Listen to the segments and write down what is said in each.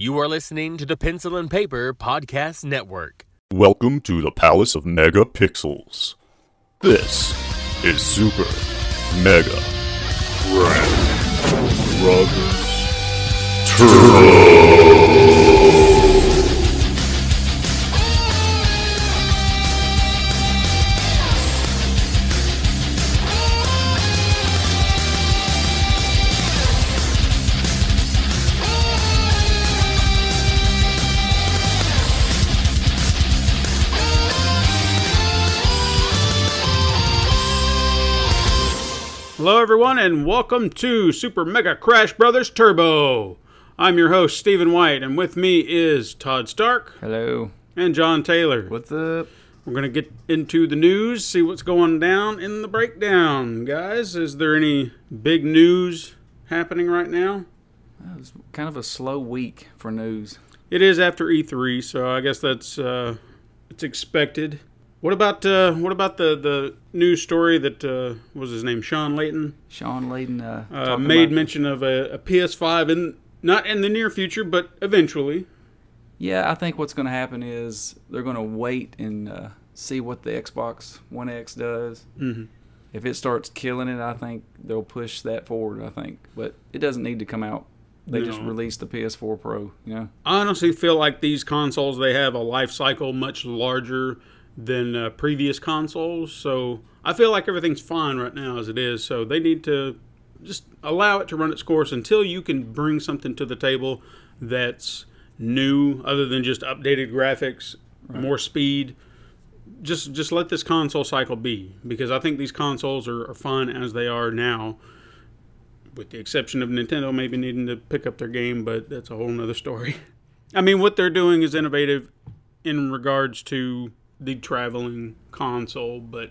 You are listening to the Pencil and Paper Podcast Network. Welcome to the Palace of Megapixels. This is Super Mega Crash Brothers. Everyone, and welcome to Super Mega Crash Brothers Turbo. I'm your host, Stephen White, and with me is Todd Stark Hello. and John Taylor. What's up? We're going to get into the news, see what's going down in the breakdown. Guys, is there any big news happening right now? It was kind of a slow week for news. It is after E3, so I guess that's uh, it's expected. What about uh, what about the the news story that uh, what was his name Sean Layton Shawn Layden uh, uh, made mention of a, a PS5 in not in the near future, but eventually. Yeah, I think what's going to happen is they're going to wait and uh, see what the Xbox One X does. Mm-hmm. If it starts killing it, I think they'll push that forward. I think, but it doesn't need to come out. They just released the PS4 Pro. Yeah, I honestly feel like these consoles they have a life cycle much larger than uh, previous consoles, so I feel like everything's fine right now as it is. So they need to just allow it to run its course until you can bring something to the table that's new, other than just updated graphics, more speed. Just just let this console cycle be because I think these consoles are, are fine as they are now. With the exception of Nintendo maybe needing to pick up their game, but that's a whole nother story. I mean, what they're doing is innovative in regards to the traveling console, but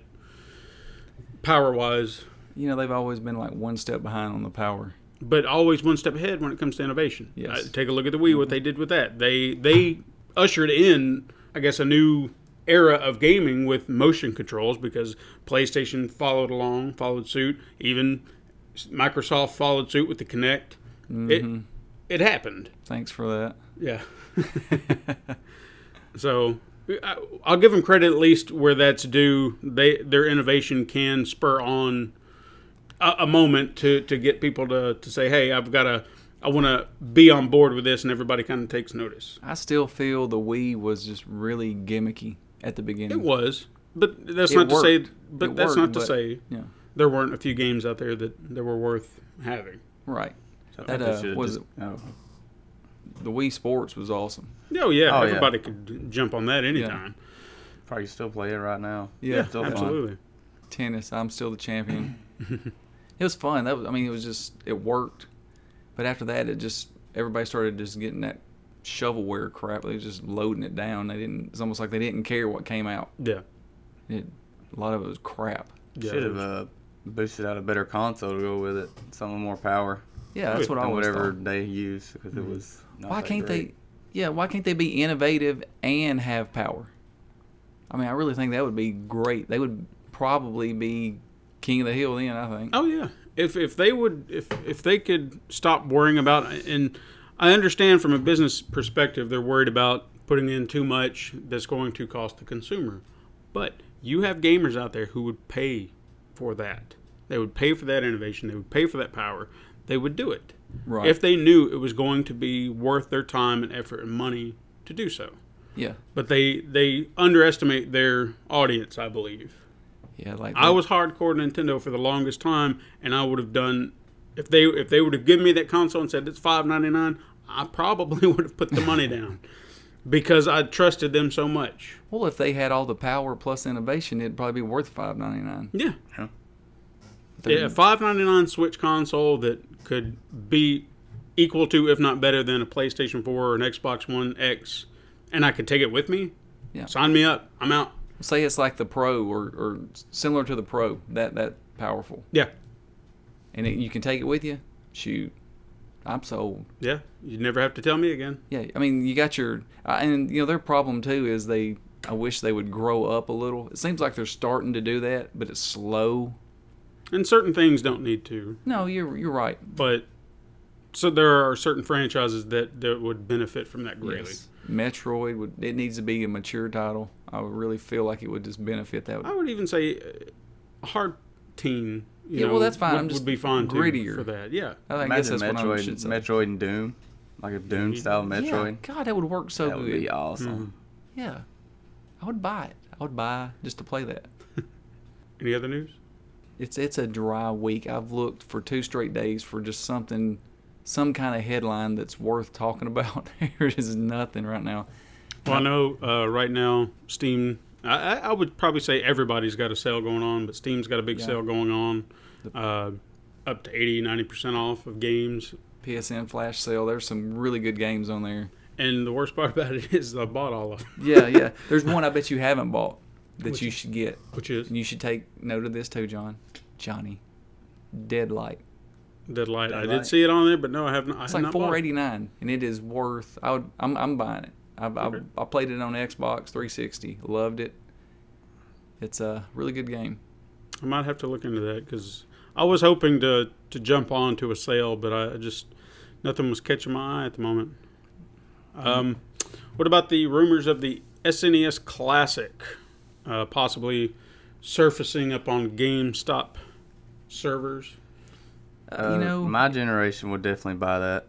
power wise, you know they've always been like one step behind on the power. but always one step ahead when it comes to innovation. Yes. Uh, take a look at the Wii, what they did with that. They they ushered in, I guess, a new era of gaming with motion controls because PlayStation followed along, followed suit. Even Microsoft followed suit with the Kinect. It it happened. Thanks for that. Yeah. so I'll give them credit at least where that's due. They their innovation can spur on a, a moment to, to get people to, to say, hey, I've got to, I want to be on board with this, and everybody kind of takes notice. I still feel the Wii was just really gimmicky at the beginning. It was, but that's It not to say, but It that's worked, not to but- say Yeah. there weren't a few games out there that, that were worth having. Right. I That uh, was just- oh. The Wii Sports was awesome. Oh yeah, Oh, yeah. everybody could jump on that anytime. Yeah. Probably still play it right now. Yeah, still fun. absolutely. Tennis, I'm still the champion. it was fun. That was, I mean, it was just it worked. But after that, it just everybody started just getting that shovelware crap. They was just loading it down. They didn't. It's almost like they didn't care what came out. Yeah. It, a lot of it was crap. yeah. Should have uh, boosted out a better console to go with it. Something more power Yeah, that's what I than always whatever thought. they use because it was. Not Why can't great. they? Yeah, why can't they be innovative and have power? I mean, I really think that would be great. They would probably be king of the hill then. I think. Oh yeah. If if they would if if they could stop worrying about and I understand from a business perspective they're worried about putting in too much that's going to cost the consumer. But you have gamers out there who would pay for that. They would pay for that innovation. They would pay for that power. They would do it. Right. If they knew it was going to be worth their time and effort and money to do so. Yeah. But they they underestimate their audience, I believe. Yeah. Like I was hardcore Nintendo for the longest time, and I would have done if they if they would have given me that console and said it's five ninety nine, I probably would have put the money down because I trusted them so much. Well, if they had all the power plus innovation, it'd probably be worth five ninety nine. Yeah, yeah, a five ninety nine Switch console that could be equal to, if not better than, a PlayStation Four or an Xbox One X, and I could take it with me. Yeah. Sign me up. I'm out. Say it's like the Pro or, or similar to the Pro, that that powerful, Yeah, and it, you can take it with you. Shoot, I'm sold. yeah. You never have to tell me again. Yeah, I mean, you got your, uh, and you know their problem too is they. I wish they would grow up a little. It seems like they're starting to do that, but it's slow. And certain things don't need to. No, you're you're right. but so there are certain franchises that, that would benefit from that greatly. Yes. Metroid would it needs to be a mature title. I would really feel like it would just benefit that. I would even say uh, hard teen. You Yeah, know, well, that's fine. Would, I'm just would be fine too grittier. for that. Yeah. I guess Imagine that's what I Metroid, should say. Metroid and Doom, like a Doom style Metroid. Yeah, God, that would work so good. that would be awesome. Yeah, I would buy it. I would buy just to play that. Any other news? It's it's a dry week. I've looked for two straight days for just something, some kind of headline that's worth talking about. there is nothing right now. Well, I know uh, right now Steam. I, I would probably say everybody's got a sale going on, but Steam's got a big Yeah. sale going on, uh, up to 80, 90 percent off of games. PSN flash sale. There's some really good games on there. And the worst part about it is I bought all of them, Yeah, yeah. There's one I bet you haven't bought that you should get. which is you should take note of this too, John. Johnny. Deadlight. Deadlight. I did see it on there, but no, I have not. I It's have like not bought it. four eighty nine, and it is worth. I would. I'm. I'm buying it. I, Okay. I, I played it on Xbox 360. Loved it. It's a really good game. I might have to look into that because I was hoping to to jump on to a sale, but I I just nothing was catching my eye at the moment. Um, what about the rumors of the SNES Classic uh, possibly surfacing up on GameStop servers? Uh, you know, my generation would definitely buy that.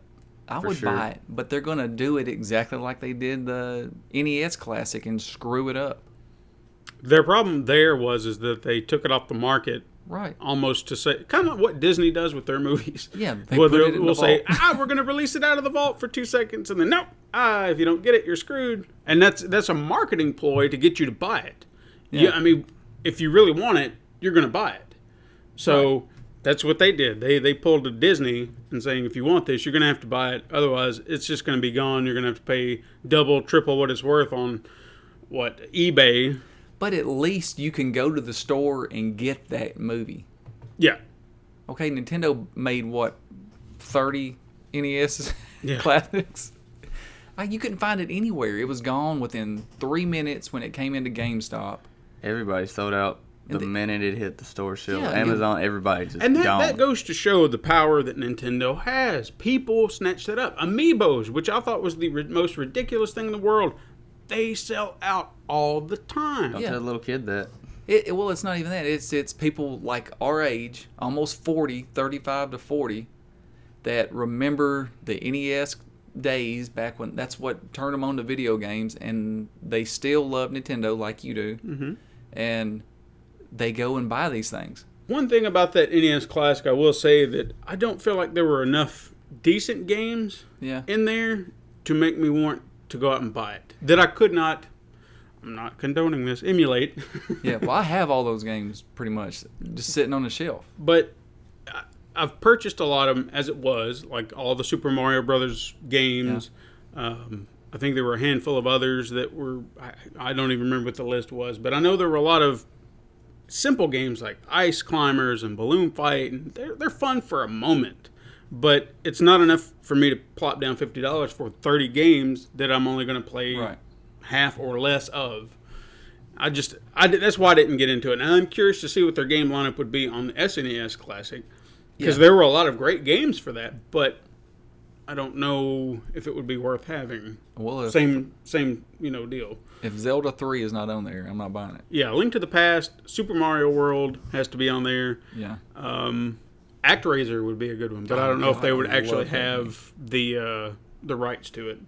I would sure. buy it, but they're gonna do it exactly like they did the NES Classic and screw it up. Their problem there was is that they took it off the market Right. almost to say kind of what Disney does with their movies. Yeah, they Well, put they'll- it in we'll the say, vault. ah, we're going to release it out of the vault for two seconds, and then nope, ah, if you don't get it, you're screwed. And that's that's a marketing ploy to get you to buy it. Yeah, Yeah. I mean, if you really want it, you're going to buy it. So that's what they did. They they pulled to Disney and saying, if you want this, you're going to have to buy it. Otherwise, it's just going to be gone. You're going to have to pay double, triple what it's worth on what eBay. But at least you can go to the store and get that movie. Yeah, Okay, Nintendo made what, 30 NES Yeah. classics? Like, you couldn't find it anywhere. It was gone within three minutes when it came into GameStop. Everybody sold out the, the- minute it hit the store shelf. Yeah, Amazon, everybody just And that, gone. that goes to show the power that Nintendo has. People snatch that up. Amiibos, which I thought was the ri- most ridiculous thing in the world, they sell out all the time. Don't Yeah. tell a little kid that. It, it- well, it's not even that. It's it's people like our age, almost 40, 35 to 40, that remember the NES days back when that's what turned them on to video games, and they still love Nintendo like you do, mm-hmm. and they go and buy these things. One thing about that NES Classic, I will say that I don't feel like there were enough decent games Yeah. in there to make me want to go out and buy it. That I could not, I'm not condoning this, emulate. Yeah, well, I have all those games pretty much just sitting on the shelf. but I've purchased a lot of them as it was, like all the Super Mario Brothers games. Um, I think there were a handful of others that were I, I don't even remember what the list was, but I know there were a lot of simple games like Ice Climbers and Balloon Fight, and they're they're fun for a moment, but it's not enough for me to plop down fifty dollars for thirty games that I'm only going to play Right. half or less of. I just, I did, that's why I didn't get into it. And I'm curious to see what their game lineup would be on the SNES Classic, because Yeah. there were a lot of great games for that. But I don't know if it would be worth having. Well, Same, same, you know, deal. If Zelda 3 is not on there, I'm not buying it. Yeah, Link to the Past, Super Mario World has to be on there. Yeah. Um, ActRaiser would be a good one, but I Oh, don't know if they would actually have the uh, the rights to it.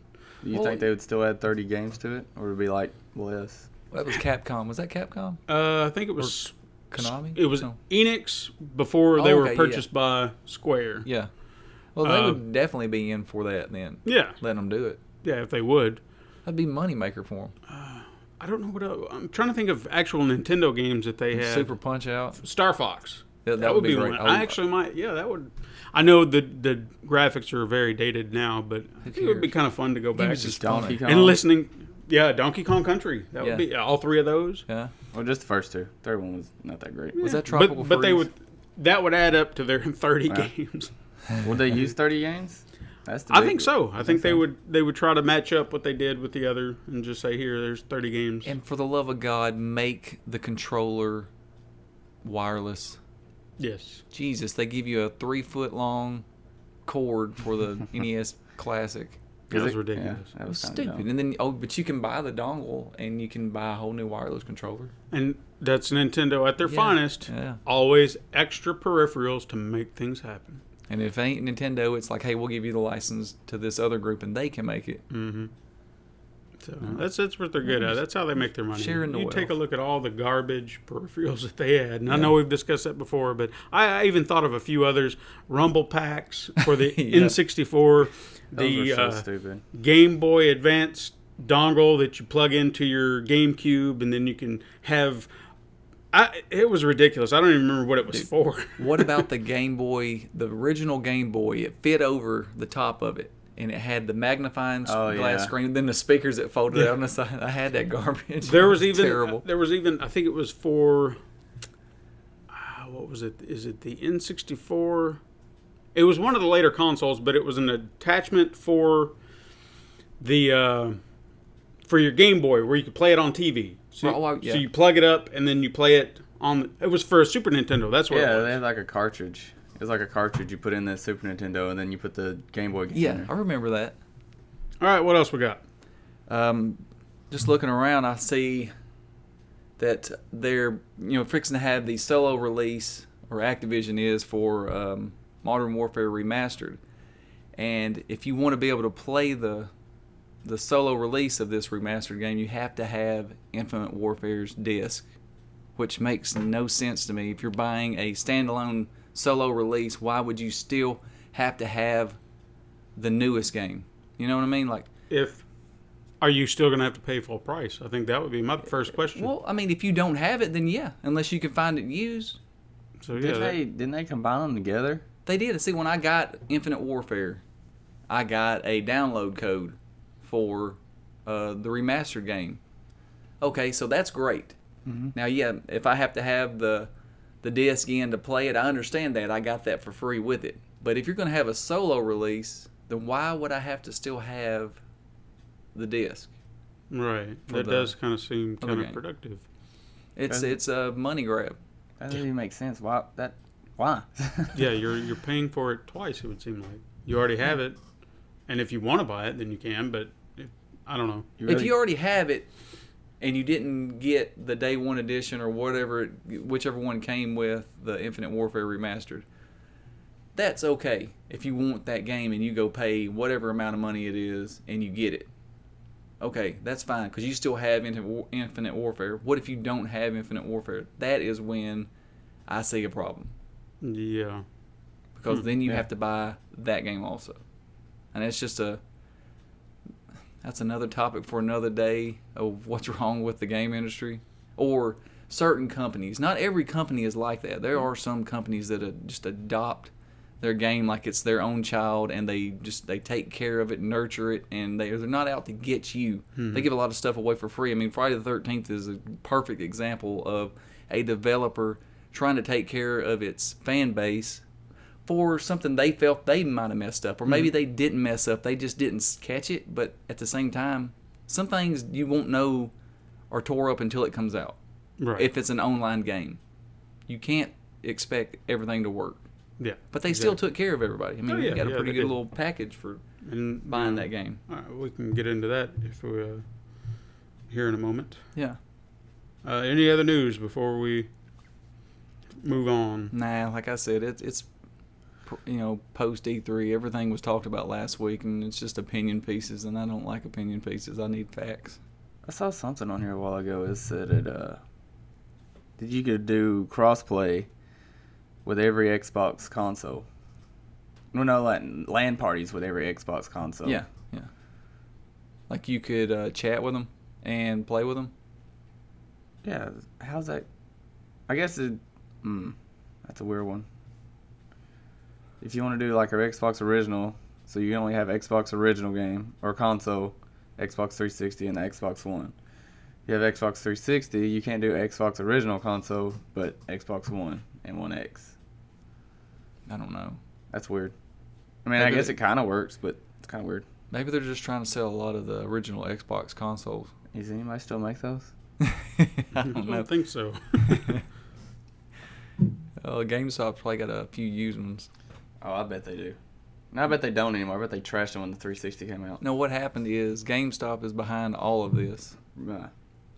Do you Well, think they would still add 30 games to it? Or would it be like less? That was Capcom. Was that Capcom? Uh, I think it was Konami? It was No. Enix before they Oh, were okay, yeah, purchased by Square. Yeah. Well, they would definitely be in for that then. Yeah, Letting them do it. yeah, if they would. That'd be money maker for them. Uh, I don't know what else. I'm trying to think of actual Nintendo games that they had. Super Punch Out. Star Fox. Yeah, that, would be, great. one. I I, actually might. Yeah, that would. I know the the graphics are very dated now, but I think it would be kind of fun to go back was to just Donkey. Kong? and listening. Yeah, Donkey Kong Country. That Yeah. would be all three of those. Yeah. Well, just the first two. Third one was not that great. Was that but Tropical but they would. That would add up to their 30 Yeah. games. Would they use 30 games? That's the I think so. I think they so. would they would try to match up what they did with the other and just say here there's 30 games. And for the love of God, make the controller wireless. yes. Jesus, they give you a three foot long cord for the NES Classic. That was ridiculous. Yeah, that was was stupid. And then oh, but you can buy the dongle and you can buy a whole new wireless controller. And that's Nintendo at their Yeah, finest. yeah. Always extra peripherals to make things happen. And if ain't Nintendo, it's like, hey, we'll give you the license to this other group and they can make it. Mm-hmm. So that's that's what they're good at. That's how they make their money. Sharing the you take a look at all the garbage peripherals that they had, and I know we've discussed that before, but I, I even thought of a few others: Rumble packs for the Yeah. N64, the so uh. Game Boy Advance dongle that you plug into your GameCube, and then you can have. I, it was ridiculous. I don't even remember what it was for. What about the Game Boy, the original Game Boy? It fit over the top of it, and it had the magnifying Oh, glass yeah. screen, then the speakers that folded Yeah. out on the side. I had that garbage. There was It even terrible. there was even I think it was for uh, what was it? Is it the N64? It was one of the later consoles, but it was an attachment for the uh, for your Game Boy where you could play it on TV. So, Oh, oh, yeah. so you plug it up and then you play it on. The, it was for a Super Nintendo. That's what. Yeah, it they was. had like a cartridge. It was like a cartridge you put in the Super Nintendo, and then you put the Game Boy game. Yeah, there. I remember that. All right, what else we got? Um, just looking around, I see that they're you know fixing to have the solo release, or Activision is for um, Modern Warfare Remastered. And if you want to be able to play the the solo release of this remastered game, you have to have Infinite Warfare's disc, which makes no sense to me. If you're buying a standalone solo release, why would you still have to have the newest game? You know what I mean? Like If are you still going to have to pay full price? I think that would be my first question. Well, I mean, if you don't have it, then yeah, unless you can find it used. so yeah, Didn't that- they? Didn't they combine them together? They did. See, when I got Infinite Warfare, I got a download code for uh, the remastered game. Okay, so that's great. Now, yeah, if I have to have the the disc in to play it, I understand that. I got that for free with it. But if you're going to have a solo release, then why would I have to still have the disc? right. That the does kind of seem kind of game. productive. It's it's a money grab. That doesn't even make sense. Why that? Why? Yeah, you're you're paying for it twice. It would seem like you already have it, and if you want to buy it, then you can. But if, I don't know. You if you already have it and you didn't get the day one edition or whatever whichever one came with the infinite warfare remastered that's okay. If you want that game and you go pay whatever amount of money it is and you get it okay that's fine because you still have Infinite warfare. What if you don't have infinite warfare? That is when i see a problem. Yeah, because hmm. then you yeah. have to buy that game also, and it's just a that's another topic for another day of what's wrong with the game industry or certain companies. Not every company is like that. There are some companies that just adopt their game like it's their own child and they just they take care of it, nurture it, and they they're not out to get you. Hmm. They give a lot of stuff away for free. I mean, Friday the Thirteenth is a perfect example of a developer trying to take care of its fan base for something they felt they might have messed up, or maybe they didn't mess up. They just didn't catch it. But at the same time, some things you won't know are tore up until it comes out. right. If it's an online game, you can't expect everything to work. yeah, But they still took care of everybody. I mean, Oh, you yeah, got a yeah, pretty good did. little package for and buying uh, that game. All right, we can get into that if we uh, here in a moment. Yeah. Uh, any other news before we move on? Nah, like I said, it's it's you know post E3, everything was talked about last week, and it's just opinion pieces, and I don't like opinion pieces. I need facts. I saw something on here a while ago. It said it uh that you could do crossplay with every Xbox console. No, no, like LAN parties with every Xbox console. Yeah, yeah. Like you could uh, chat with them and play with them. Yeah. How's that? I guess it. Hmm. That's a weird one. If you want to do like an Xbox original, so you only have Xbox original game or console, Xbox 360 and the Xbox One. If you have Xbox 360, you can't do Xbox original console, but Xbox One and One X. I don't know. That's weird. I mean, I guess they- it kind of works, but it's kind of weird. Maybe they're just trying to sell a lot of the original Xbox consoles. Does anybody still make those? I I don't don't know. think so. Uh, GameStop's probably got a few used ones. Oh, I bet they do. No, I bet they don't anymore. I bet they trashed them when the 360 came out. No, what happened is GameStop is behind all of this. Right.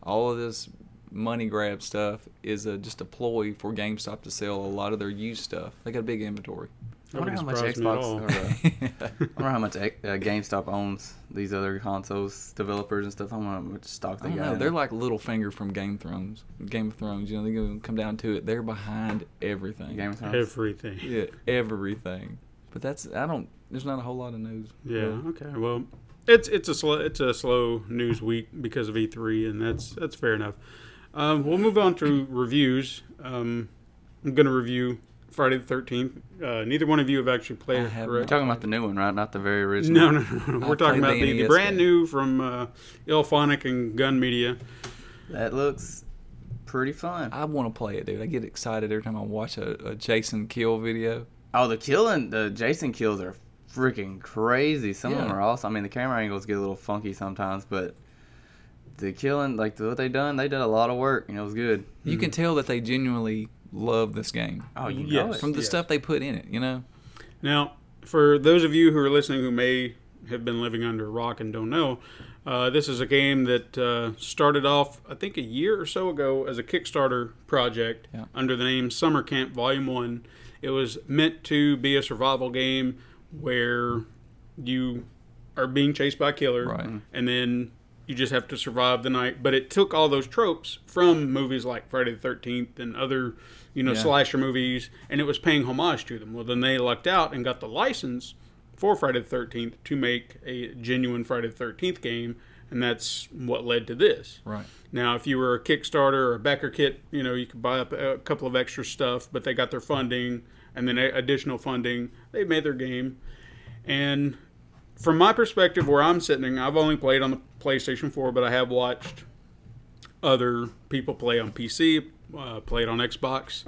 All of this money grab stuff is a, just a ploy for GameStop to sell a lot of their used stuff. They got a big inventory. I wonder how much surprise me at Xbox. all. Or, uh, I wonder how much uh, GameStop owns these other consoles, developers and stuff. I don't know how much stock I they don't got. know. in They're it. like Littlefinger from Game Thrones. Game of Thrones. You know, they're gonna come down to it. They're behind everything. Game of Thrones. Everything. Yeah, everything. But that's I don't. There's not a whole lot of news. Yeah. Okay. Well, it's it's a slow it's a slow news week because of E3, and that's that's fair enough. Um, we'll move on to reviews. Um, I'm going to review Friday the 13th. Uh, neither one of you have actually played I it, have You're talking about the new one, right? Not the very original. No, no, no. no. We're talking about the the, the brand game. new from uh, IllFonic and Gun Media. That looks pretty fun. I want to play it, dude. I get excited every time I watch a, a Jason kill video. Oh, the killing, the Jason kills are freaking crazy. Some of them are awesome. I mean, the camera angles get a little funky sometimes, but the killing, like what they done, they did a lot of work. You know, it was good. You can tell that they genuinely love this game Oh, you know Yes. it. from the Yeah. stuff they put in it. You know. Now, for those of you who are listening who may have been living under a rock and don't know, uh, this is a game that uh, started off, I think, a year or so ago as a Kickstarter project Yeah. under the name Summer Camp Volume 1. It was meant to be a survival game where you are being chased by a killer Right. and then you just have to survive the night. But it took all those tropes from movies like Friday the Thirteenth and other, you know, Yeah. slasher movies, and it was paying homage to them. Well, then they lucked out and got the license for Friday the Thirteenth to make a genuine Friday the Thirteenth game, and that's what led to this. Right. Now, if you were a Kickstarter or a BackerKit, you know, you could buy up a couple of extra stuff, but they got their funding and then additional funding. They made their game. And from my perspective, where I'm sitting, I've only played on the PlayStation 4, but I have watched other people play on PC, uh, played on Xbox.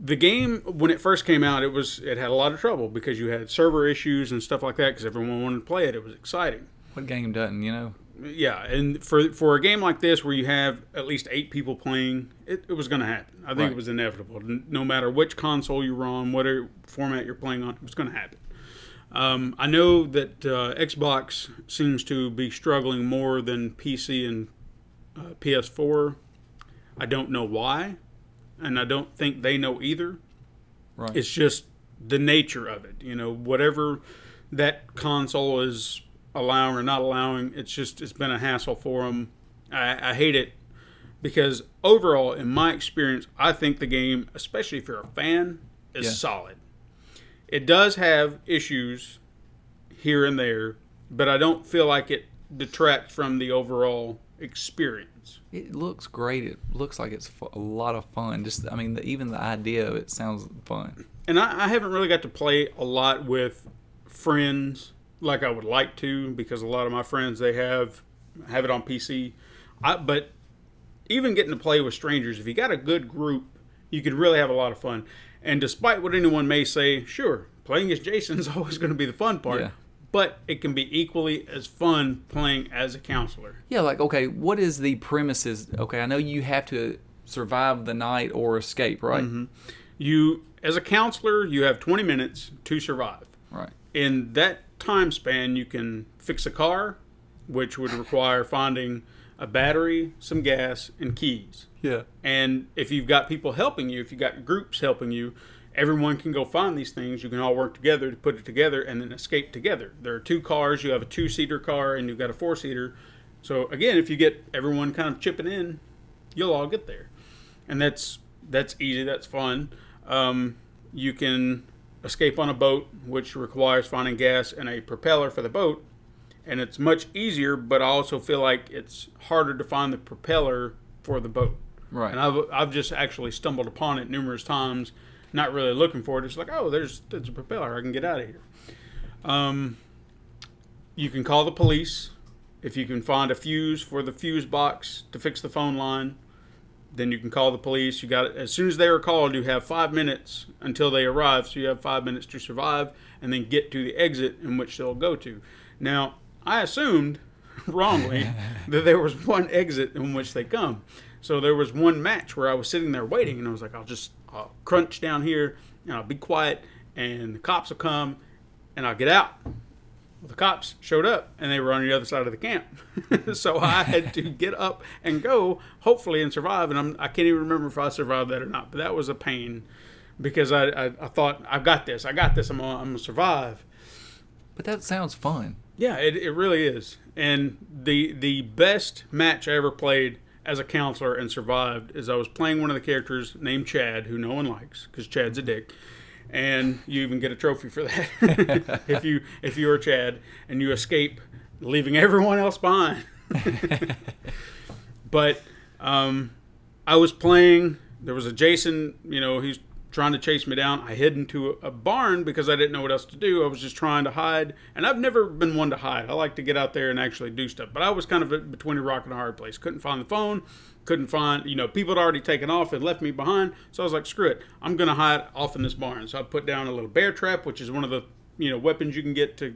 The game, when it first came out, it was it had a lot of trouble because you had server issues and stuff like that because everyone wanted to play it. It was exciting What game doesn't? You know. yeah, and for for a game like this where you have at least eight people playing, it, it was going to happen. I think Right. it was inevitable. No matter which console you're on, whatever format you're playing on, it was going to happen. Um, I know that uh, Xbox seems to be struggling more than PC and uh, PS4. I don't know why, and I don't think they know either. Right. It's just the nature of it. You know, whatever that console is allowing or not allowing, it's just it's been a hassle for them. I, I hate it because overall, in my experience, I think the game, especially if you're a fan, is Yeah. solid. It does have issues here and there, but I don't feel like it detracts from the overall experience. It looks great. It looks like it's a lot of fun. Just, I mean, the, even the idea of it sounds fun. and I, I haven't really got to play a lot with friends like I would like to because a lot of my friends they have have it on PC. I, but even getting to play with strangers, if you got a good group, you can really have a lot of fun. And despite what anyone may say, sure, playing as Jason is always going to be the fun part. Yeah. But it can be equally as fun playing as a counselor. Yeah, like okay, what is the premises? Okay, I know you have to survive the night or escape, right? Mm-hmm. You, as a counselor, you have 20 minutes to survive. Right. in that time span, you can fix a car, which would require finding a battery, some gas, and keys. Yeah. And if you've got people helping you, if you've got groups helping you, everyone can go find these things. You can all work together to put it together and then escape together. There are two cars. You have a two seater car and you've got a four seater. So again, if you get everyone kind of chipping in, you'll all get there, and that's that's easy. That's fun. Um, you can escape on a boat, which requires finding gas and a propeller for the boat, and it's much easier. But I also feel like it's harder to find the propeller for the boat. Right. And I've I've just actually stumbled upon it numerous times, not really looking for it. It's like, oh, there's there's a propeller. I can get out of here. Um, you can call the police if you can find a fuse for the fuse box to fix the phone line. Then you can call the police. You got as soon as they are called, you have five minutes until they arrive. So you have five minutes to survive and then get to the exit in which they'll go to. Now, I assumed wrongly that there was one exit in which they come. So there was one match where I was sitting there waiting, and I was like, I'll just I'll crunch down here and I'll be quiet, and the cops will come, and I'll get out. Well, the cops showed up and they were on the other side of the camp. so I had to get up and go, hopefully, and survive. And I'm, I can't even remember if I survived that or not, but that was a pain because I, I, I thought, I've got this. I got this. I'm going I'm to survive. But that sounds fun. Yeah, it, it really is. And the the best match I ever played as a counselor and survived is I was playing one of the characters named Chad, who no one likes because Chad's a dick, and you even get a trophy for that if you if you are Chad and you escape, leaving everyone else behind. but um, I was playing. There was a Jason. You know, he's trying to chase me down. I hid into a, barn because I didn't know what else to do. I was just trying to hide, and I've never been one to hide. I like to get out there and actually do stuff. But I was kind of between a rock and a hard place. Couldn't find the phone. Couldn't find, you know, people had already taken off and left me behind. So I was like, screw it. I'm gonna hide off in this barn. So I put down a little bear trap, which is one of the, you know, weapons you can get to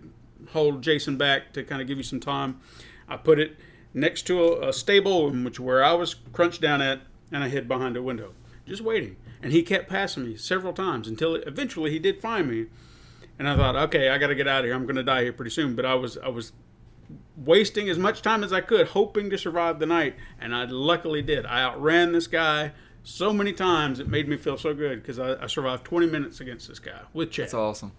hold Jason back to kind of give you some time. I put it next to a, a stable, which where I was crunched down at, and I hid behind a window, just waiting. And he kept passing me several times until eventually he did find me. And I thought, okay, I got to get out of here. I'm going to die here pretty soon. But I was I was wasting as much time as I could, hoping to survive the night, and I luckily did. I outran this guy so many times it made me feel so good because I, I survived 20 minutes against this guy with Chad. That's awesome.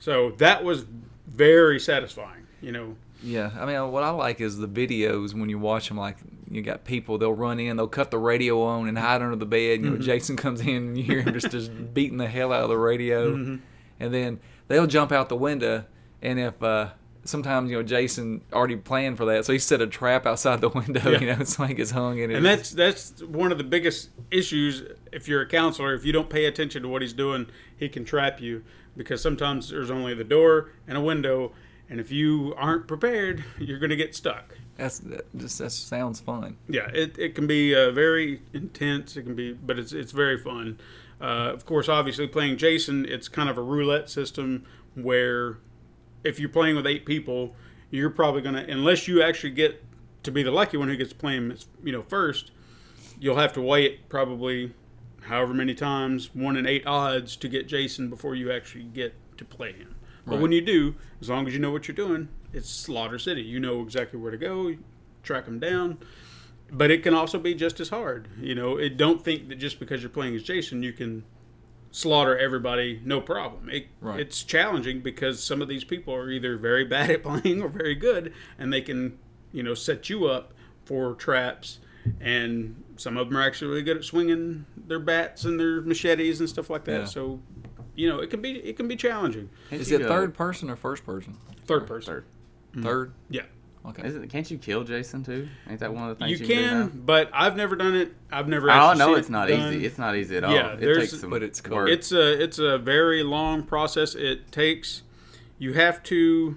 So that was very satisfying. You know, Yeah, I mean, what I like is the videos when you watch them. Like, you got people, they'll run in, they'll cut the radio on and hide under the bed. You know, Jason comes in and you hear him just, just beating the hell out of the radio. And then they'll jump out the window. And if, uh, sometimes, you know, Jason already planned for that. So he set a trap outside the window, Yeah. you know, so he gets hung in it. and that's that's one of the biggest issues. If you're a counselor, if you don't pay attention to what he's doing, he can trap you because sometimes there's only the door and a window, and if you aren't prepared, you're going to get stuck. That's that just that sounds fun. Yeah, it, it can be uh, very intense. It can be, but it's it's very fun. Uh, of course, obviously playing Jason, it's kind of a roulette system where if you're playing with eight people, you're probably gonna unless you actually get to be the lucky one who gets to play him, you know, first. You'll have to wait probably however many times, one in eight odds, to get Jason before you actually get to play him. But Right. when you do, as long as you know what you're doing, it's Slaughter City. You know exactly where to go, track them down but it can also be just as hard. You know, it don't think that just because you're playing as Jason, you can slaughter everybody no problem. It, Right. It's challenging because some of these people are either very bad at playing or very good, and they can, you know, set you up for traps. And some of them are actually really good at swinging their bats and their machetes and stuff like that. Yeah. So, you know, it can be it can be challenging. Can't Is you, it uh, third person or first person? Third person, Third. Third? yeah. Okay. Is it, can't you kill Jason too? Ain't that one of the things you, can, do but I've never done it. I've never. now? Oh actually no, seen it's not done. easy. It's not easy at all. Yeah, it takes some but it's cool. work. It's a it's a very long process. It takes you have to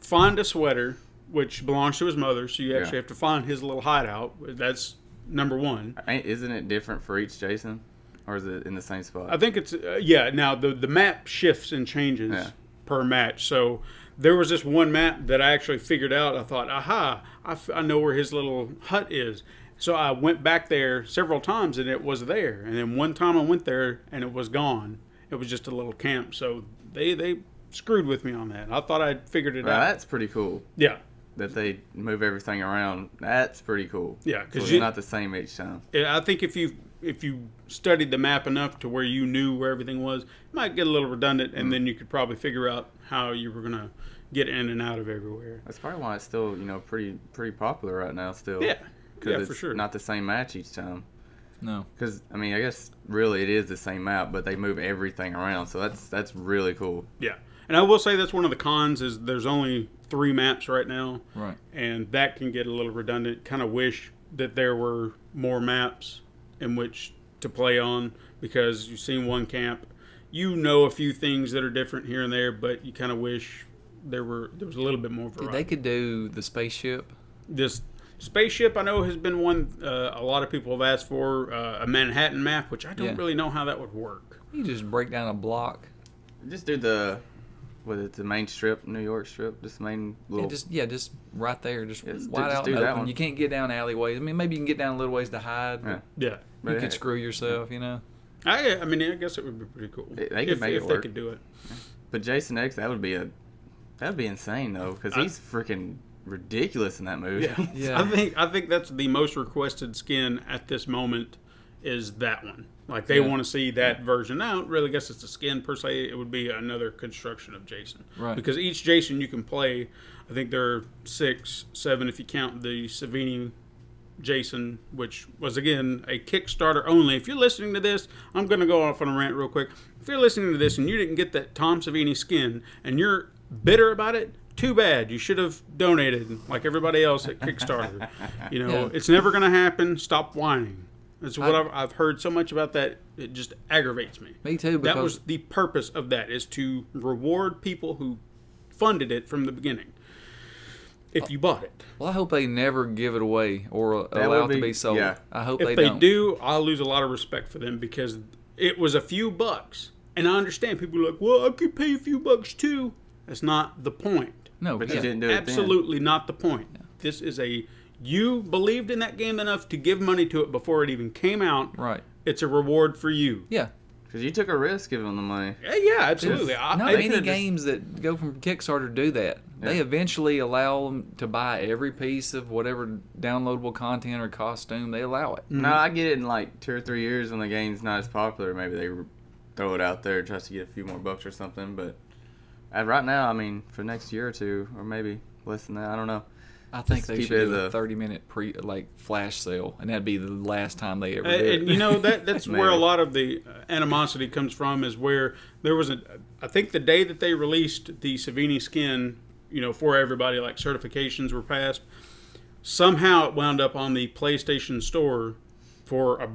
find a sweater which belongs to his mother, so you actually Yeah. have to find his little hideout. That's number one. Isn't it different for each Jason, or is it in the same spot? I think it's uh, yeah. Now the the map shifts and changes Yeah. per match. So there was this one map that I actually figured out. I thought, aha, I, f- I know where his little hut is. So I went back there several times and it was there. And then one time I went there and it was gone. It was just a little camp. So they they screwed with me on that. I thought I'd figured it Well, out. that's pretty cool Yeah. that they move everything around. That's pretty cool. Yeah, So 'cause it's you- not the same each time. Yeah, I think if you if you studied the map enough to where you knew where everything was, it might get a little redundant, Mm. and then you could probably figure out how you were gonna get in and out of everywhere. That's probably why it's still you know pretty pretty popular right now still. Yeah, 'Cause yeah, it's for sure. Not the same match each time. No. Because I mean, I guess really it is the same map, but they move everything around, so that's that's really cool. Yeah, and I will say that's one of the cons is there's only three maps right now, Right. and that can get a little redundant. Kind of wish that there were more maps in which to play on because you've seen one camp, you know a few things that are different here and there, but you kind of wish there were there was a little bit more variety. they could do the spaceship. this spaceship I know has been one uh, a lot of people have asked for uh, a Manhattan map, which I don't Yeah. really know how that would work. You just break down a block. Just do the what is it, the main strip, New York strip, just the main little. Yeah, just yeah, just right there, just Yeah, wide just out do and that open. one. You can't get down alleyways. I mean, maybe you can get down a little ways to hide. Yeah. Yeah, you it- could screw yourself, you know. I I mean I guess it would be pretty cool They- they could if, make it if they work. could do it. But Jason X, that would be a that would be insane though, because he's freaking ridiculous in that movie. Yeah. Yeah. I think I think that's the most requested skin at this moment is that one. Like they Yeah. want to see that version. I don't really guess it's a skin per se. It would be another construction of Jason. Right. Because each Jason you can play, I think there are six, seven if you count the Savini Jason, which was again a Kickstarter only. If you're listening to this, I'm going to go off on a rant real quick. If you're listening to this and you didn't get that Tom Savini skin and you're bitter about it, too bad. You should have donated like everybody else at Kickstarter. you know, Yeah. it's never going to happen. Stop whining. That's what I- I've, I've heard so much about that. It just aggravates me. Me too. Because That was the purpose of that is to reward people who funded it from the beginning. If you bought it. well, I hope they never give it away or That allow would it to be- be sold. yeah. I hope if they, they, don't. If they do, I'll lose a lot of respect for them because it was a few bucks. And I understand people are like, well, I could pay a few bucks too. That's not the point. No, But yeah. you didn't do it then. Absolutely not the point. This is a you believed in that game enough to give money to it before it even came out. Right. It's a reward for you. Yeah. Because you took a risk giving them the money. Yeah, yeah absolutely. I, Not I- many could've just- games that go from Kickstarter do that. They eventually allow them to buy every piece of whatever downloadable content or costume. They allow it. No, I get it in like two or three years when the game's not as popular. Maybe they throw it out there just to get a few more bucks or something. But uh, right now, I mean, for next year or two, or maybe less than that, I don't know. I think they should do a a- thirty minute pre like flash sale, and that'd be the last time they ever And, do it. and you know that that's where a lot of the uh, animosity comes from is where there was a I think the day that they released the Savini skin, you know, for everybody like certifications were passed, somehow it wound up on the PlayStation store for a,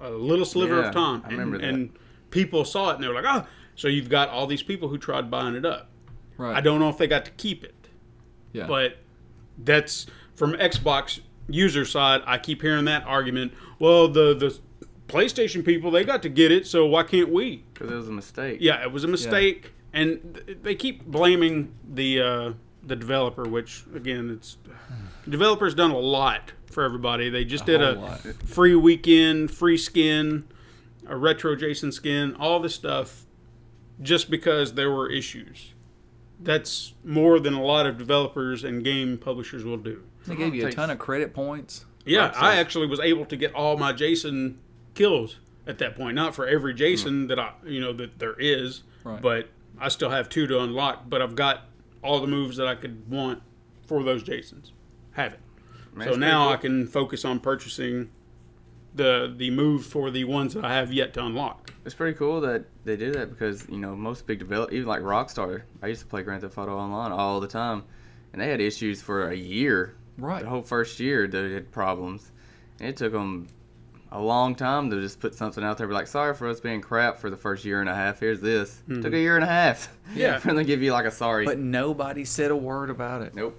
a little sliver Yeah, of time. I remember and, that. and people saw it and they were like, "Oh, so you've got all these people who tried buying it up." right. I don't know if they got to keep it. Yeah. But that's from Xbox user side. I keep hearing that argument. Well, the the PlayStation people they got to get it, so why can't we? Because it was a mistake. Yeah, it was a mistake, and th- they keep blaming the uh, the developer. Which again, it's developers done a lot for everybody. They just did a lot. free weekend, free skin, a retro Jason skin, all this stuff, just because there were issues. That's more than a lot of developers and game publishers will do. they gave you a ton of credit points. Yeah, Rockstar. I actually was able to get all my Jason kills at that point. Not for every Jason that I, you know, that there is, Right. but I still have two to unlock. But I've got all the moves that I could want for those Jasons. Have it. Man, so it's now I can focus on purchasing the the move for the ones that I have yet to unlock. It's pretty cool that they did that because you know most big develop even like Rockstar. I used to play Grand Theft Auto Online all the time, and they had issues for a year. Right. The whole first year they had problems, and it took them a long time to just put something out there. Be like, sorry for us being crap for the first year and a half. Here's this. Took a year and a half. Yeah. for them to give you like a sorry. But nobody said a word about it. nope.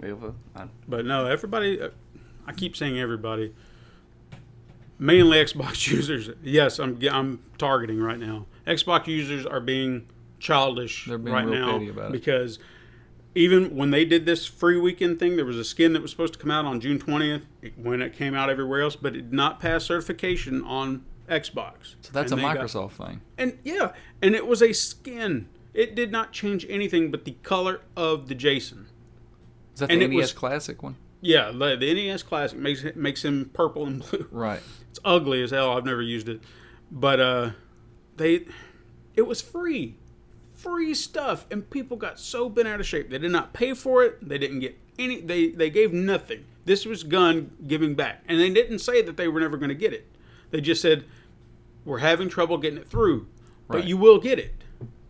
Well, But no, everybody. uh, I keep saying everybody. Mainly Xbox users. Yes, I'm I'm targeting right now. Xbox users are being childish being right now petty about it. because even when they did this free weekend thing, there was a skin that was supposed to come out on June 20th when it came out everywhere else, but it did not pass certification on Xbox. So that's And a they got- Microsoft thing. and yeah, and it was a skin. It did not change anything but the color of the Jason. Is that And the NES was- Classic one? Yeah, the, the NES Classic makes makes him purple and blue. Right. It's ugly as hell. I've never used it, but uh, they it was free, free stuff, and people got so bent out of shape. They did not pay for it. They didn't get any. They they gave nothing. This was Gun giving back, and they didn't say that they were never going to get it. They just said we're having trouble getting it through, but you will get it.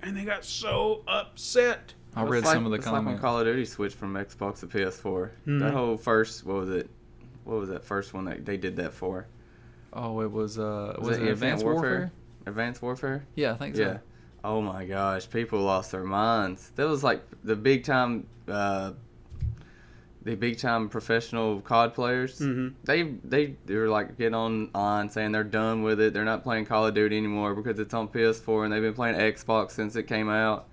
And they got so upset. I read like- some of the it's like when comments. Call of Duty switched from Xbox to PS4. Mm-hmm. That whole first, what was it? What was that first one that they did that for? Oh, it was uh, was, Was it, Advanced Warfare? Advanced Warfare? Yeah, I think so. Yeah. Oh my gosh, people lost their minds. That was like the big time, uh, the big time professional COD players. Mhm. They they they were like getting on on saying they're done with it. They're not playing Call of Duty anymore because it's on PS4 and they've been playing Xbox since it came out.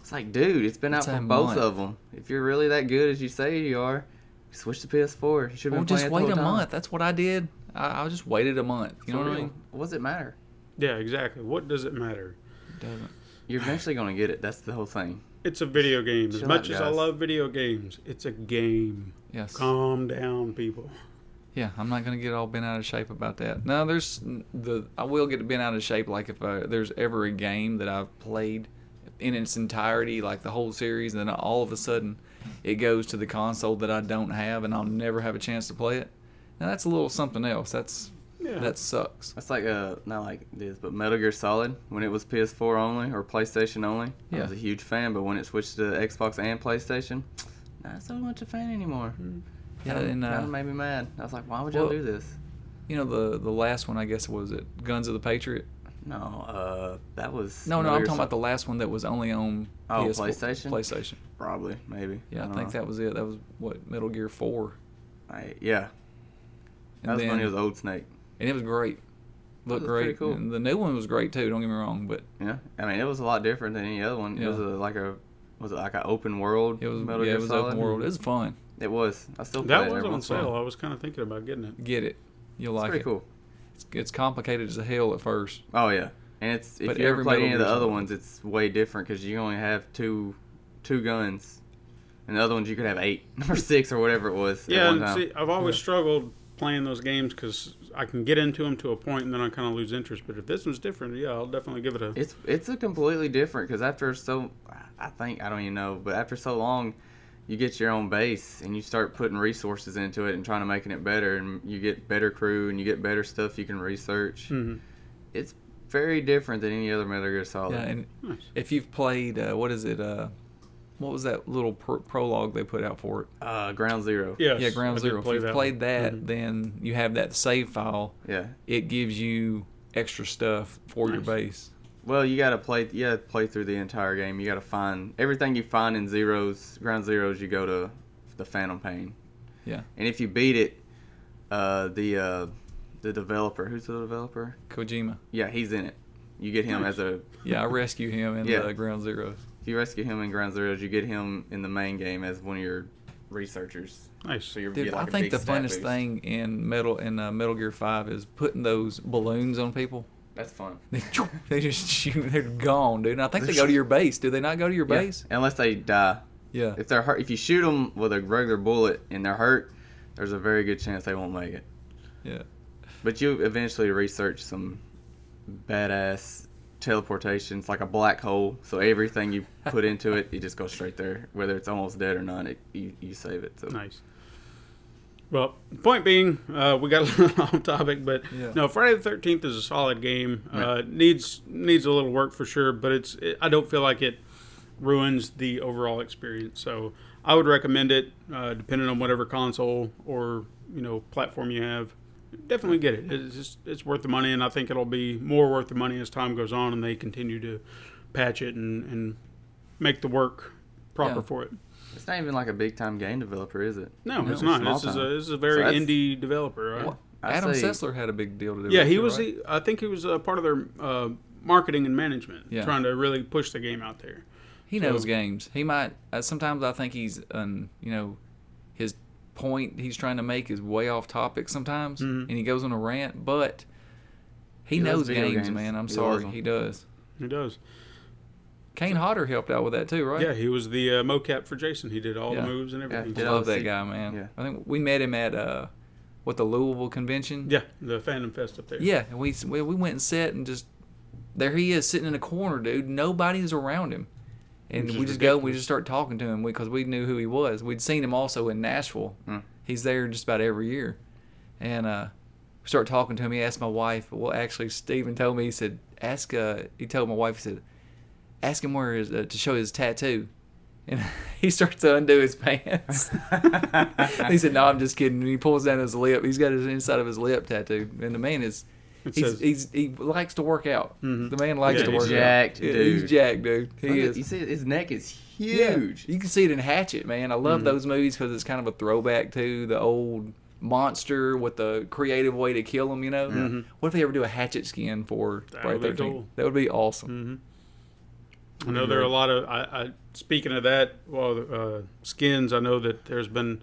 It's like, dude, it's been It's out for both month. of them. If you're really that good as you say you are, switch to PS4. You should have Well, been just playing it wait a month. That's what I did. I, I just waited a month. You know what I mean? What does it matter? Yeah, exactly. What does it matter? It doesn't. You're eventually gonna get it. That's the whole thing. It's a video game. As Chill much out, as I love video games, it's a game. Yes. Calm down, people. Yeah, I'm not gonna get all bent out of shape about that. No, there's the I will get bent out of shape like if uh, there's ever a game that I've played in its entirety, like the whole series, and then all of a sudden it goes to the console that I don't have, and I'll never have a chance to play it. Now that's a little something else. That's Yeah. that sucks. That's like uh not like this, but Metal Gear Solid when it was PS4 only or PlayStation only. I was a huge fan, but when it switched to Xbox and PlayStation, not so much a fan anymore. Yeah, Kinda- and uh, kinda made me mad. I was like, why would y'all well- do this? you know the the last one I guess was it Guns of the Patriot. No, uh, that was No, no, I'm Gear talking about the last one that was only on Oh, PS4 PlayStation? PlayStation. probably maybe. Yeah, I, don't think know. that was it. That was what Metal Gear Four, I, yeah, and that was then when he was old Snake. and it was great. Looked was pretty great. cool. And the new one was great too. Don't get me wrong, but Yeah, I mean it was a lot different than any other one. It was a, like a was it like an open world? it was Metal yeah, Gear it was Solid? open world. It was fun. It was. I still That was every on once in a while. sale. I was kind of thinking about getting it. Get it. You'll It's like pretty it. cool. It's, it's complicated as hell at first. Oh yeah, and it's if But you ever every played any of the other ones, it's way different because you only have two two guns, and the other ones you could have eight or six or whatever it was. at Yeah, one and see, I've always struggled playing those games because I can get into them to a point and then I kind of lose interest. But if this one's different, yeah, I'll definitely give it a. It's it's a completely different because after so I think I don't even know, but after so long, you get your own base and you start putting resources into it and trying to making it better, and you get better crew and you get better stuff you can research. Mhm. It's very different than any other Metal Gear Solid. Yeah, and Nice. if you've played, uh, what is it? Uh, what was that little pro- prologue they put out for it? uh, Ground Zero. Yes, yeah, Ground did Zero. If you've that played one. that, Mhm. then you have that save file. Yeah. It gives you extra stuff for your base. Well, you gotta play. You gotta play through the entire game. You gotta find everything you find in zeros, ground zeros. You go to the Phantom Pain. Yeah. And if you beat it, uh, the uh, the developer, who's the developer? Kojima. Yeah, he's in it. You get him Nice. as a. Yeah, I rescue him in Yeah. the Ground Zeroes. If you rescue him in Ground Zeroes, you get him in the main game as one of your researchers. Nice. So you're Dude, get like I a think the stat funnest boost. thing in Metal in uh, Metal Gear Five is putting those balloons on people. That's fun. They, they just shoot. They're gone, dude. And I think they go to your base. Do they not go to your Yeah, base? Unless they die. Yeah. If they're hurt, if you shoot them with a regular bullet and they're hurt, there's a very good chance they won't make it. Yeah. But you eventually research some badass teleportations, like a black hole. So everything you put into it, you just go straight there, whether it's almost dead or not. It, you you save it. So Nice. Well, point being, uh, we got a little off topic, but Yeah. no, Friday the Thirteenth is a solid game. Uh, needs needs a little work for sure, but it's it, I don't feel like it ruins the overall experience. So I would recommend it, uh, depending on whatever console or you know platform you have. Definitely get it. It's just it's worth the money, and I think it'll be more worth the money as time goes on, and they continue to patch it and, and make the work proper Yeah. for it. it's not even like a big time game developer, is it? No, No, it's not. This is a this is a very So indie developer, right? Well, Adam say- Sessler had a big deal to do. Yeah, with he it, was right? the. I think he was a part of their uh, marketing and management, Yeah. trying to really push the game out there. He So- knows games. He might. Uh, sometimes I think he's, um, you know, his point he's trying to make is way off topic sometimes, Mhm. and he goes on a rant. But he, He knows games, games. man. I'm He sorry, he does. He does. Kane Hodder helped out with that too, right? Yeah, he was the uh, mocap for Jason. He did all Yeah. the moves and everything. he I love that guy, man. Yeah. I think we met him at uh, what the Louisville convention. Yeah, the Phantom Fest up there. Yeah, and we we we went and sat and just there he is sitting in a corner, dude. Nobody's around him, and we just go and we just start talking to him because we knew who he was. We'd seen him also in Nashville. Mm. He's there just about every year, and uh, we start talking to him. He asked my wife. Well, actually, Steven told me he said ask. Uh, he told my wife he said ask him where his uh, to show his tattoo. And he starts to undo his pants. he said, "No, I'm just kidding." And he pulls down his lip. He's got his inside of his lip tattooed, and the man is he's, says- he's he likes to work out. Mhm. The man likes Yeah, to work jacked, out. Dude. He's jacked, dude. He Look at- is. You see, his neck is Yeah. huge. You can see it in Hatchet, man. I love those movies because it's kind of a throwback to the old monster with the creative way to kill him. You know, Mhm. what if they ever do a Hatchet skin for That Friday would be the 13th? cool. That would be awesome. hmm I know there are a lot of. I, I speaking of that, well, uh, skins. I know that there's been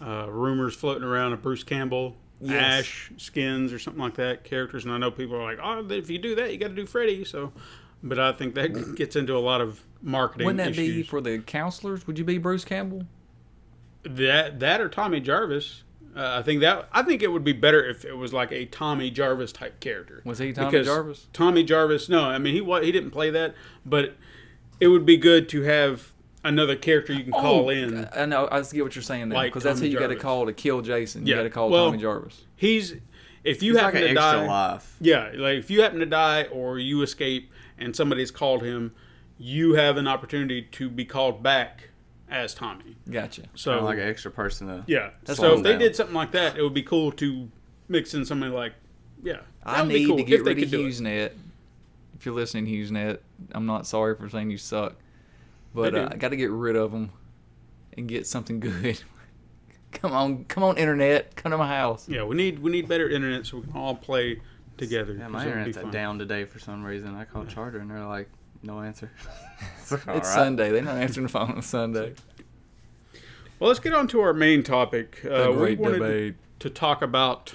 uh, rumors floating around of Bruce Campbell, Yes. Ash skins or something like that characters, and I know people are like, "Oh, if you do that, you got to do Freddy." So but I think that gets into a lot of marketing Wouldn't that be for the counselors? Would you be Bruce Campbell? that that or Tommy Jarvis. Uh, I think that I think it would be better if it was like a Tommy Jarvis type character. Was he Tommy Because Jarvis? Tommy Jarvis. No, I mean he he didn't play that, but it would be good to have another character you can oh, call Oh, in. I know. I get what you're saying now Like because that's who you got to call to kill Jason. You Yeah, got to call well- Tommy Jarvis. He's if you He's like happen an to extra die. life. Yeah, like if you happen to die or you escape and somebody's called him, you have an opportunity to be called back as Tommy. Gotcha. So Kinda like an extra person to. yeah, so what if they I'm did something like that, it would be cool to mix in somebody like yeah. I would be need cool to if get they rid of could do it. HughesNet. If you're listening, HughesNet, I'm not sorry for saying you suck, but uh. I got to get rid of them and get something good. come on, come on, internet, come to my house. Yeah, we need we need better internet so we can all play together. Yeah, 'cause my internet's down today for some reason. I called Charter and they're like, no answer. it's like, It's "Alright." Sunday. They're not answering the phone on Sunday. Well, let's get on to our main topic. Uh, The we wanted debate. to talk about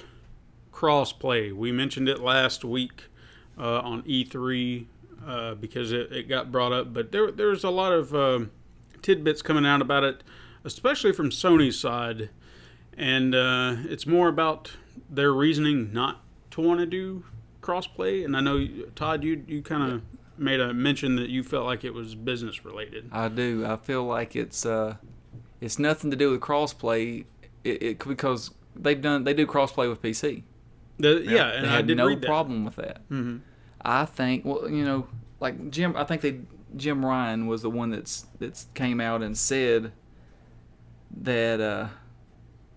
crossplay. We mentioned it last week uh, on E3 uh, because it, it got brought up, but there there's a lot of um tidbits coming out about it, especially from Sony's side, and uh, it's more about their reasoning not to want to do crossplay. And I know Todd, you you kind of made a mention that you felt like it was business related. I do. I feel like it's uh, it's nothing to do with crossplay. It, it because they've done they do crossplay with PC. The, yeah, and they I had did no read that. problem with that. Mhm. I think, well, you know, like Jim, I think they Jim Ryan was the one that's that's came out and said that uh,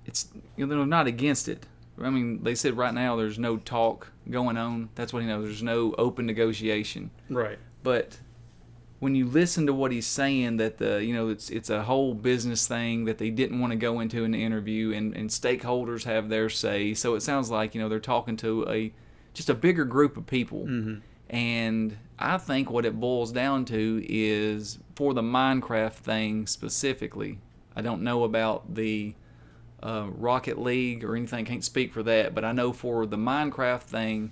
it's you know they're not against it. I mean, they said right now there's no talk going on. That's what he knows. There's no open negotiation. Right. But when you listen to what he's saying, that the you know it's it's a whole business thing that they didn't want to go into in the interview, and and stakeholders have their say. So it sounds like you know they're talking to a just a bigger group of people. And I think what it boils down to is for the Minecraft thing specifically. I don't know about the uh, Rocket League or anything. Can't speak for that, but I know for the Minecraft thing,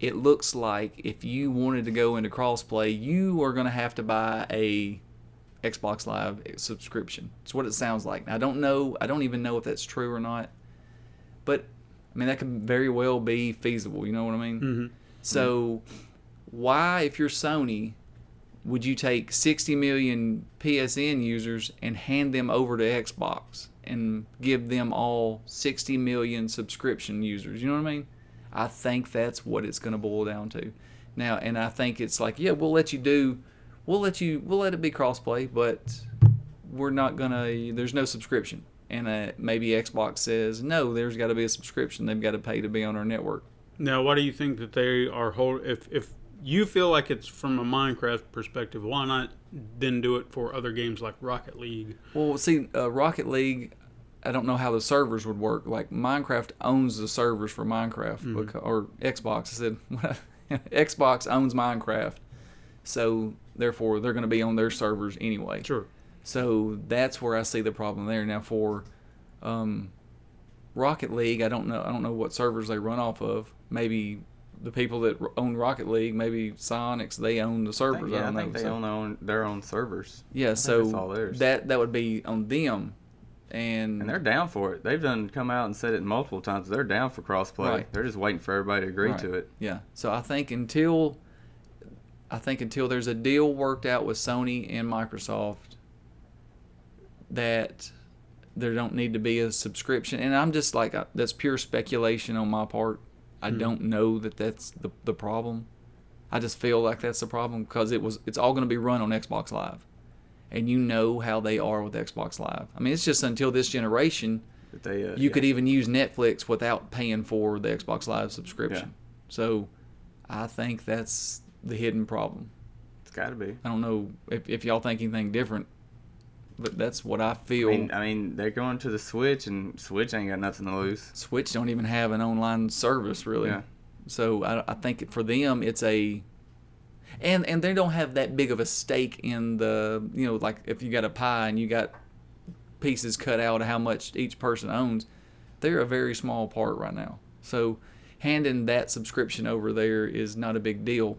it looks like if you wanted to go into crossplay, you are going to have to buy a Xbox Live subscription. It's what it sounds like. Now, I don't know. I don't even know if that's true or not. But I mean, that could very well be feasible. You know what I mean? Mm-hmm. So, why, if you're Sony, would you take 60 million PSN users and hand them over to Xbox and give them all 60 million subscription users? You know what I mean? I think that's what it's going to boil down to. Now, and I think it's like, yeah, we'll let you do, we'll let you, we'll let it be crossplay, but we're not gonna. There's no subscription, and uh, maybe Xbox says no. There's got to be a subscription. They've got to pay to be on our network. Now, why do you think that they are hold? If if you feel like it's from a Minecraft perspective, why not then do it for other games like Rocket League? Well, see, uh, Rocket League, I don't know how the servers would work. Like Minecraft owns the servers for Minecraft, beca- or Xbox. I said Xbox owns Minecraft, so therefore they're going to be on their servers anyway. Sure. So that's where I see the problem there. Now for um, Rocket League, I don't know. I don't know what servers they run off of. Maybe the people that own Rocket League, maybe Psyonix, they own the I servers. think, I, yeah, I don't think know. they So- own their own, their own servers. yeah, so all that that would be on them. And, And they're down for it. They've done come out and said it multiple times. They're down for crossplay. Right. They're just waiting for everybody to agree Right. to it. Yeah. So I think until I think until there's a deal worked out with Sony and Microsoft that there don't need to be a subscription and I'm just like that's pure speculation on my part. I don't know that that's the the problem. I just feel like that's the problem because it was it's all going to be run on Xbox Live. And you know how they are with Xbox Live. I mean, it's just until this generation That they uh, you yeah. could even use Netflix without paying for the Xbox Live subscription. So I think that's the hidden problem. It's got to be. I don't know if, if y'all think anything different, but that's what I I feel. mean, I mean, they're going to the Switch, and Switch ain't got nothing to lose. Switch don't even have an online service really. Yeah. So I, I think for them it's a and and they don't have that big of a stake in the you know like if you got a pie and you got pieces cut out of how much each person owns, they're a very small part right now. So handing that subscription over there is not a big deal.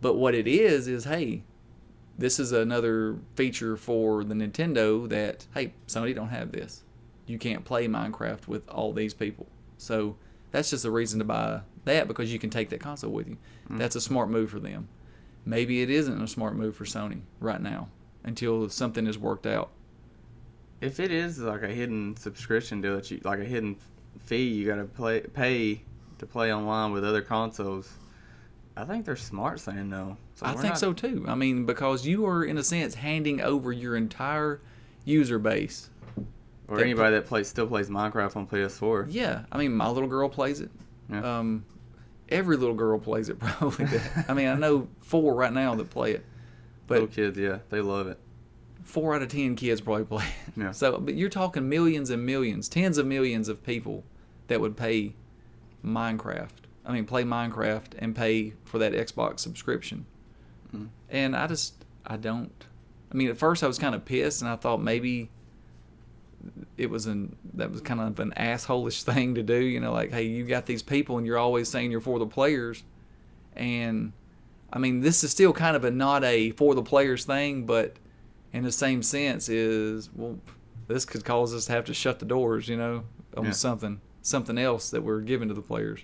But what it is is, hey, this is another feature for the Nintendo that hey, Sony don't have this. You can't play Minecraft with all these people. So that's just a reason to buy that because you can take that console with you. Hmm. That's a smart move for them. Maybe it isn't a smart move for Sony right now until something is worked out. If it is like a hidden subscription deal that you like a hidden fee you gotta play pay to play online with other consoles, I think they're smart saying no. So I think not- so too. I mean, because you are in a sense handing over your entire user base. Or that- anybody that plays still plays Minecraft on PS4. Yeah, I mean, my little girl plays it. Yeah. Um, every little girl plays it probably. I mean, I know four right now that play it, But Little kids, yeah, they love it. four out of ten kids probably play it. Yeah. So, but you're talking millions and millions, tens of millions of people that would pay Minecraft. I mean, play Minecraft and pay for that Xbox subscription. Mm. And I just, I don't. I mean, at first I was kind of pissed, and I thought maybe it was an that was kind of an assholish thing to do. You know, like, hey, you got these people, and you're always saying you're for the players, and I mean, this is still kind of a not a for the players thing, but in the same sense is well, this could cause us to have to shut the doors, you know, on Yeah. something something else that we're giving to the players.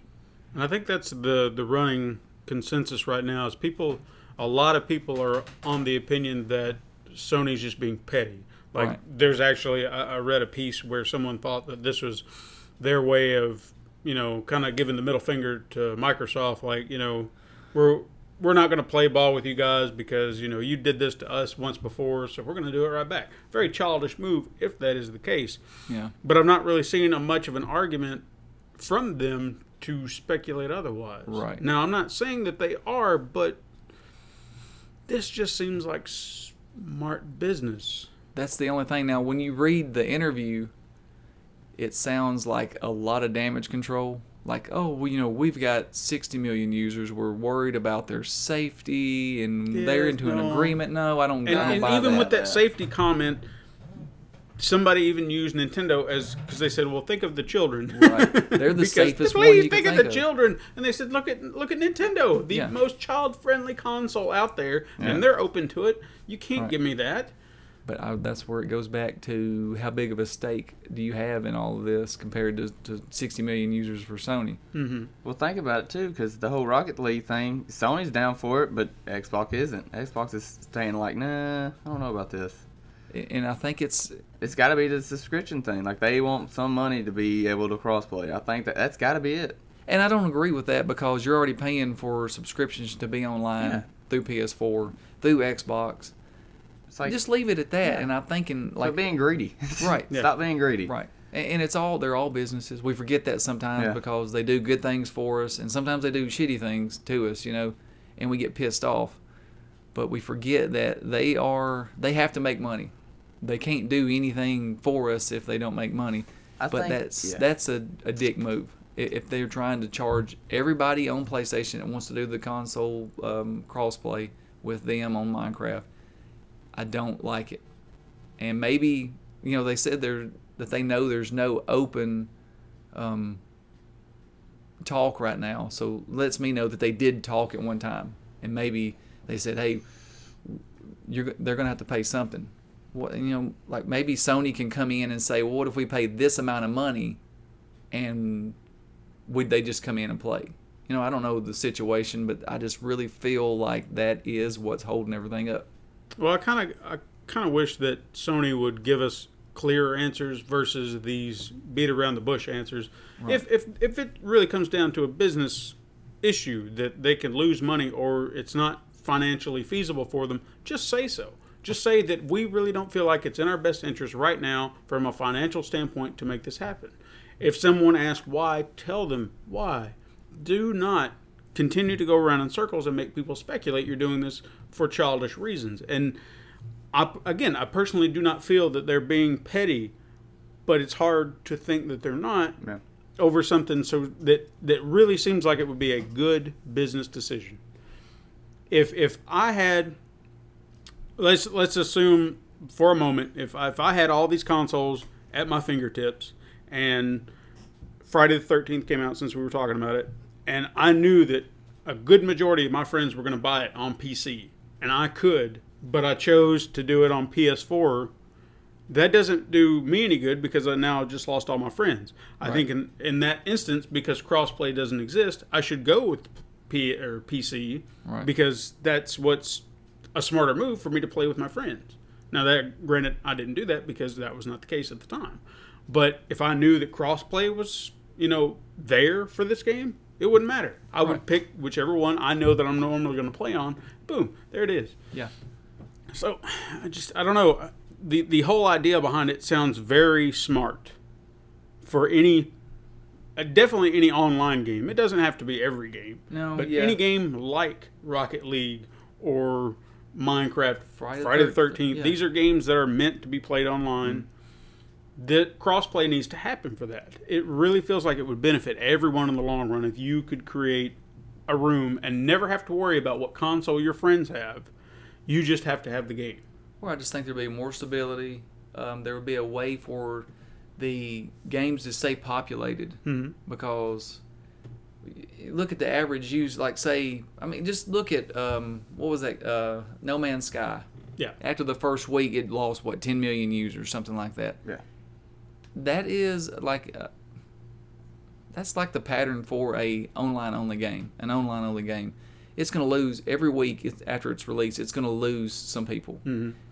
And I think that's the the running consensus right now is people a lot of people are on the opinion that Sony's just being petty. Like Right. there's actually I, I read a piece where someone thought that this was their way of, you know, kind of giving the middle finger to Microsoft like, you know, we're we're not going to play ball with you guys because, you know, you did this to us once before, so we're going to do it right back. Very childish move if that is the case Yeah. but I'm not really seeing a much of an argument from them to speculate otherwise. Right. Now, I'm not saying that they are, but this just seems like smart business. That's the only thing. Now, when you read the interview, it sounds like a lot of damage control. Like, oh, well, you know, we've got 60 million users. We're worried about their safety, and they're Yes, into an agreement. No, I don't. And, I don't and even that. with that safety comment, somebody even used Nintendo as because they said, "Well, think of the children." Right. They're the Because safest please one you think can of the of. children, and they said, "Look at look at Nintendo, the Yeah. most child-friendly console out there, Yeah. and they're open to it. You can't Right. give me that." But I, that's where it goes back to how big of a stake do you have in all of this compared to, to 60 million users for Sony? Mm-hmm. Well, think about it too, because the whole Rocket League thing, Sony's down for it, but Xbox isn't. Xbox is staying like, nah, I don't know about this. And I think it's It's got to be the subscription thing. Like they want some money to be able to crossplay. I think that that's got to be it. And I don't agree with that because you're already paying for subscriptions to be online Yeah. through PS4, through Xbox. It's like Just leave it at that. Yeah. And I'm thinking, like like, being greedy. Right. Yeah. Stop being greedy. right. And, and it's all, they're all businesses. We forget that sometimes Yeah. because they do good things for us and sometimes they do shitty things to us, you know, and we get pissed off. But we forget that they are, they have to make money. They can't do anything for us if they don't make money. I but think- that's yeah. that's a, a dick move. If they're trying to charge everybody on PlayStation that wants to do the console um, crossplay with them on Minecraft, I don't like it. And maybe you know they said they're that they know there's no open um, talk right now, so lets me know that they did talk at one time, and maybe they said, hey, you're they're gonna have to pay something. What you know, like maybe Sony can come in and say, well, what if we pay this amount of money, and would they just come in and play? You know, I don't know the situation, but I just really feel like that is what's holding everything up. Well, I kind of I kind of wish that Sony would give us clearer answers versus these beat around the bush answers. If if if it really comes down to a business issue that they can lose money or it's not financially feasible for them, just say so. Just say that we really don't feel like it's in our best interest right now from a financial standpoint to make this happen. If someone asks why, tell them why. Do not continue to go around in circles and make people speculate you're doing this for childish reasons. And I, again, I personally do not feel that they're being petty, but it's hard to think that they're not Yeah. over something so that that really seems like it would be a good business decision. If if I had let's let's assume for a moment if I, if I had all these consoles at my fingertips and Friday the 13th came out since we were talking about it and I knew that a good majority of my friends were going to buy it on PC, and I could, but I chose to do it on PS4. That doesn't do me any good because I now just lost all my friends. I think in, in that instance, because crossplay doesn't exist, I should go with P or PC Right. because that's what's a smarter move for me to play with my friends. Now that granted, I didn't do that because that was not the case at the time. But if I knew that crossplay was, you know, there for this game, it wouldn't matter. I would pick whichever one I know that I'm normally going to play on. Boom, there it is. Yeah. So I just I don't know. The the whole idea behind it sounds very smart for any uh, definitely any online game. It doesn't have to be every game. No, but yeah. any game like Rocket League or Minecraft, Friday Friday, the Thirteenth. yeah. These are games that are meant to be played online. That crossplay needs to happen for that. It really feels like it would benefit everyone in the long run if you could create a room and never have to worry about what console your friends have. You just have to have the game. Well, I just think there'd be more stability. Um, there would be a way for the games to stay populated Mhm. because look at the average use. Like say, I mean, just look at um, what was that? Uh, no Man's Sky. Yeah. After the first week, it lost what 10 million users, something like that. Yeah. That is like. Uh, that's like the pattern for a online only game, an online only game. It's going to lose every week after it's released. It's going to lose some people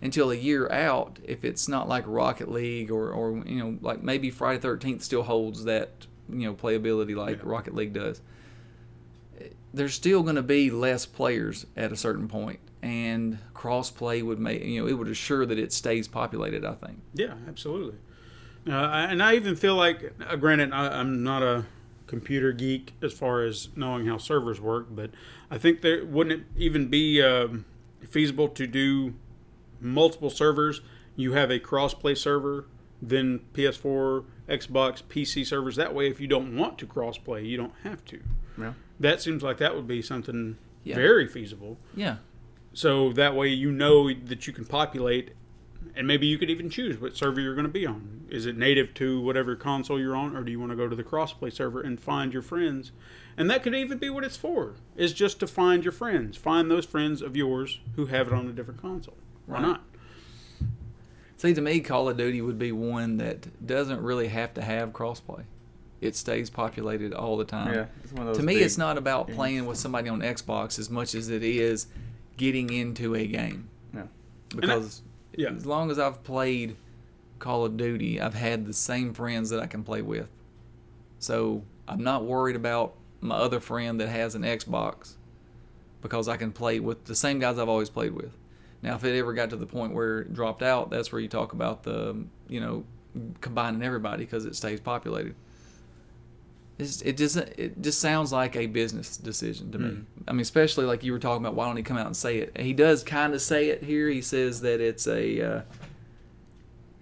until a year out. If it's not like Rocket League or, or you know like maybe Friday Thirteenth still holds that you know playability like Rocket League does. There's still going to be less players at a certain point, and crossplay would make you know it would assure that it stays populated. I think. Yeah, absolutely. Uh, and I even feel like, uh, granted, I, I'm not a computer geek as far as knowing how servers work, but I think there wouldn't it even be um, feasible to do multiple servers. You have a cross-play server, then PS4, Xbox, PC servers. That way, if you don't want to cross-play, you don't have to. Yeah. That seems like that would be something Yeah. very feasible. Yeah. So that way you know that you can populate, and maybe you could even choose what server you're going to be on. Is it native to whatever console you're on, or do you want to go to the crossplay server and find your friends? And that could even be what it's for, is just to find your friends. Find those friends of yours who have it on a different console. Why not? See, to me, Call of Duty would be one that doesn't really have to have crossplay. It stays populated all the time. Yeah, it's one of those to me, it's not about playing with somebody on Xbox as much as it is getting into a game. Yeah. Because yeah. as long as I've played Call of Duty, I've had the same friends that I can play with. So I'm not worried about my other friend that has an Xbox because I can play with the same guys I've always played with. Now, if it ever got to the point where it dropped out, that's where you talk about the, you know, combining everybody because it stays populated. It's, it just it just sounds like a business decision to me. I mean, especially like you were talking about. Why don't he come out and say it? He does kind of say it here. He says that it's a. Uh,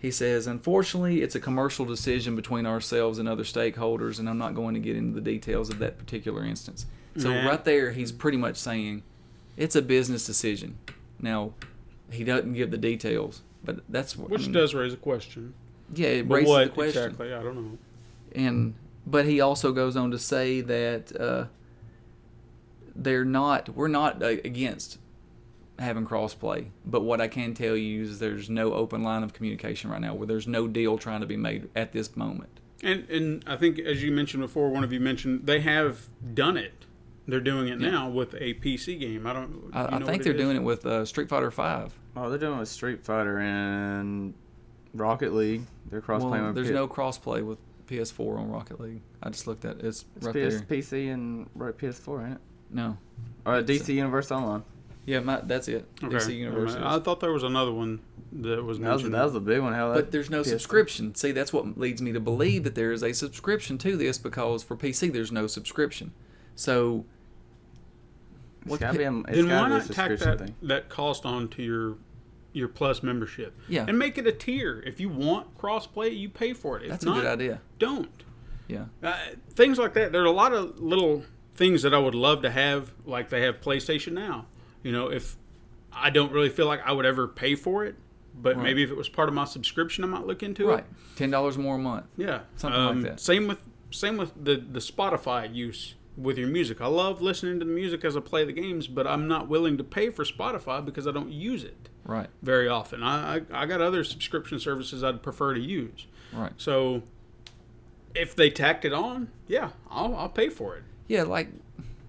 he says, unfortunately, it's a commercial decision between ourselves and other stakeholders, and I'm not going to get into the details of that particular instance. So Yeah. right there, he's pretty much saying it's a business decision. Now, he doesn't give the details, but that's what I Which mean, does raise a question. yeah, it But raises what the question exactly? I don't know. and but he also goes on to say that uh, they're not we're not uh, against having crossplay but what i can tell you is there's no open line of communication right now where there's no deal trying to be made at this moment And and I think as you mentioned before, one of you mentioned they have done it. They're doing it now with a PC game. I don't. i, I think they're doing it with uh, street fighter 5 Oh, they're doing it with Street Fighter and Rocket League. They're cross playing well with there's P- no crossplay with ps4 on rocket league i just looked at it. it's it's right PS, there PC and right, PS4, ain't it? no Or uh, DC Universe Online. yeah my, that's it Okay. DC Universe is. I thought there was another one that was That was, mentioned. that was a big one. Hell, But there's no PS4 subscription. See, that's what leads me to believe that there is a subscription to this because for PC there's no subscription. So It's what gotta be a, it's then why not tack that, thing. that cost on to your your plus membership? Yeah. and make it a tier. If you want crossplay, you pay for it. If that's not, a good idea. Don't. Yeah. Uh, things like that. There are a lot of little things that I would love to have, like they have PlayStation now. You know, if I don't really feel like I would ever pay for it, but Right. maybe if it was part of my subscription, I might look into Right. it. Ten dollars more a month. Yeah, Something like Um, that. Same with same with the the Spotify use with your music. I love listening to the music as I play the games, but I'm not willing to pay for Spotify because I don't use it Right. very often. I I, I got other subscription services I'd prefer to use. Right. So if they tacked it on, yeah, I'll I'll pay for it. Yeah, like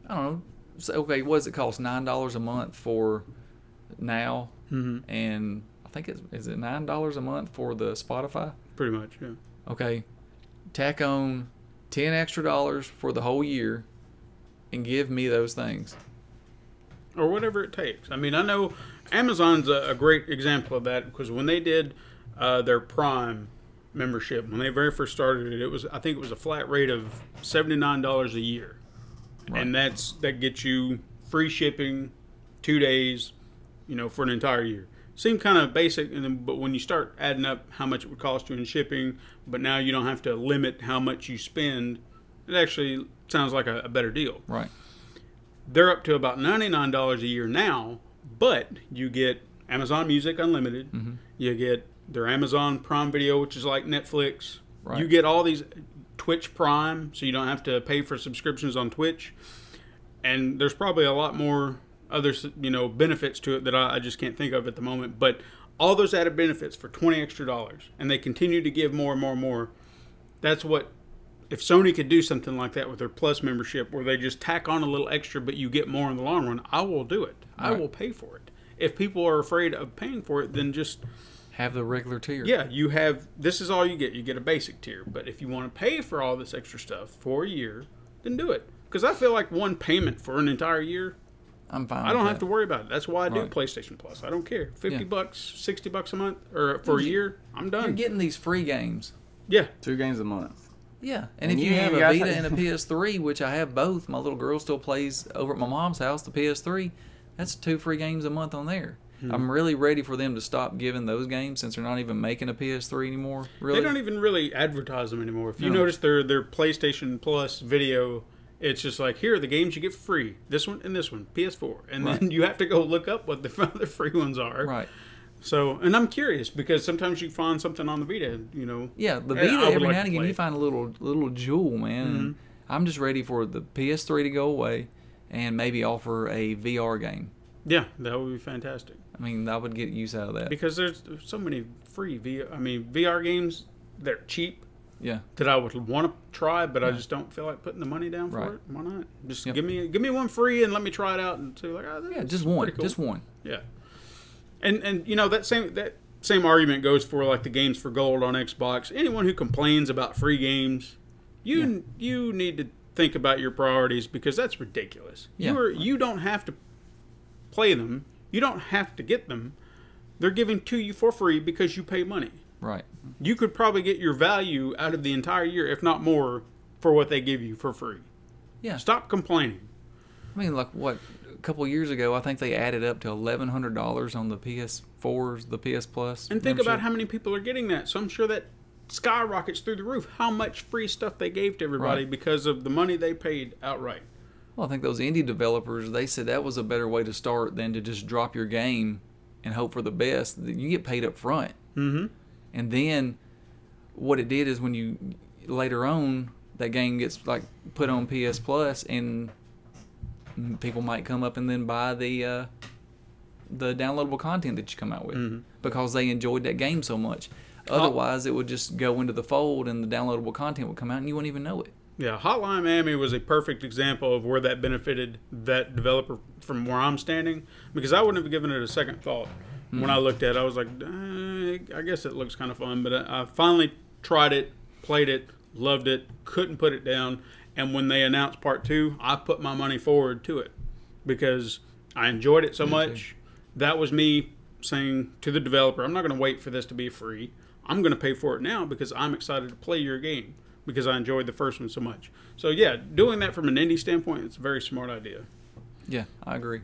I don't know. So, okay, what does it cost? Nine dollars a month for now, Mm-hmm. and I think it's is it nine dollars a month for the Spotify. Pretty much, yeah. Okay, tack on ten extra dollars for the whole year, and give me those things. or whatever it takes. I mean, I know Amazon's a, a great example of that because when they did uh, their Prime membership, when they very first started it, it was I think it was a flat rate of seventy nine dollars a year, and that's that gets you free shipping, two days, you know, for an entire year. Seemed kind of basic, and then, but when you start adding up how much it would cost you in shipping, but now you don't have to limit how much you spend, it actually sounds like a, a better deal Right. they're up to about $99 a year now, but you get Amazon Music Unlimited. Mm-hmm. You get their Amazon Prime Video, which is like Netflix. Right. You get all these Twitch Prime, so you don't have to pay for subscriptions on Twitch. And there's probably a lot more other, you know, benefits to it that I, I just can't think of at the moment. But all those added benefits for 20 extra dollars, and they continue to give more and more and more. That's what if Sony could do something like that with their Plus membership, where they just tack on a little extra, but you get more in the long run, I will do it. I will pay for it. If people are afraid of paying for it, then just Have the regular tier. yeah, you have this is all you get. You get a basic tier, but if you want to pay for all this extra stuff for a year, then do it. Because I feel like one payment for an entire year, I'm fine. I don't with have to worry about it. That's why I do Right. PlayStation Plus. I don't care. Fifty Yeah. bucks, sixty bucks a month, or for a year, I'm done. You're done. getting these free games. yeah, Two games a month. Yeah, and, And if you you have a ain't got- Vita and a PS3, which I have both, my little girl still plays over at my mom's house the PS3. That's two free games a month on there. Hmm. I'm really ready for them to stop giving those games since they're not even making a PS3 anymore. Really, They don't even really advertise them anymore. If you No. notice their their PlayStation Plus video, it's just like here are the games you get for free. This one and this one, PS4, and then you have to go look up what the other free ones are. right. So, and I'm curious because sometimes you find something on the Vita, you know. Yeah, the Hey, Vita every like now and again you find a little little jewel, man. and mm-hmm. I'm just ready for the PS3 to go away and maybe offer a VR game. Yeah, that would be fantastic I mean, I would get use out of that. because there's, there's so many free VR. I mean, VR games they're cheap Yeah, that I would want to try, but I just don't feel like putting the money down for Right. it. Why not? Just Yep. give me give me one free and let me try it out and see like oh, yeah, just one, cool. just one. Yeah, and and you know that same that same argument goes for like the games for gold on Xbox. Anyone who complains about free games, you you need to think about your priorities because that's ridiculous. Yeah. You are you don't have to play them. You don't have to get them. They're giving to you for free because you pay money. Right. You could probably get your value out of the entire year, if not more, for what they give you for free. Yeah. Stop complaining. I mean, like what couple years ago, I think they added up to eleven hundred dollars on the PS4s, the PS Plus. And think about how many people are getting that. So I'm sure that skyrockets through the roof how much free stuff they gave to everybody Right. because of the money they paid outright. Well, I think those indie developers they said that was a better way to start than to just drop your game and hope for the best. You get paid up front, Mm-hmm. and then what it did is when you later on that game gets like put on PS Plus, and people might come up and then buy the uh, the downloadable content that you come out with Mm-hmm. because they enjoyed that game so much. Otherwise, it would just go into the fold, and the downloadable content would come out, and you wouldn't even know it. Yeah, Hotline Miami was a perfect example of where that benefited that developer from where I'm standing because I wouldn't have given it a second thought. When I looked at it, I was like, I guess it looks kind of fun. But I finally tried it, played it, loved it, couldn't put it down. And when they announced part two, I put my money forward to it because I enjoyed it so much. That was me saying to the developer, I'm not going to wait for this to be free. I'm going to pay for it now because I'm excited to play your game because I enjoyed the first one so much. So yeah, doing that from an indie standpoint, it's a very smart idea. Yeah, I agree.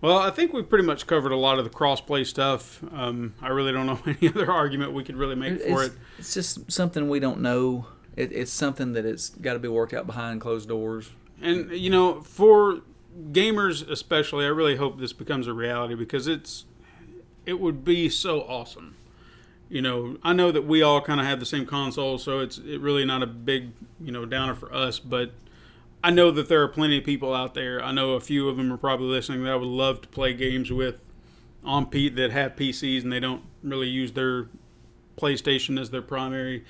Well, I think we pretty much covered a lot of the cross-play stuff. Um, I really don't know any other argument we could really make for it's, it. it's just something we don't know. It, it's something that it's got to be worked out behind closed doors. And you know, for gamers especially, I really hope this becomes a reality because it's it would be so awesome. You know, I know that we all kind of have the same console, so it's it really not a big you know downer for us. But I know that there are plenty of people out there. I know a few of them are probably listening that I would love to play games with on Pete that have PCs and they don't really use their PlayStation as their primary.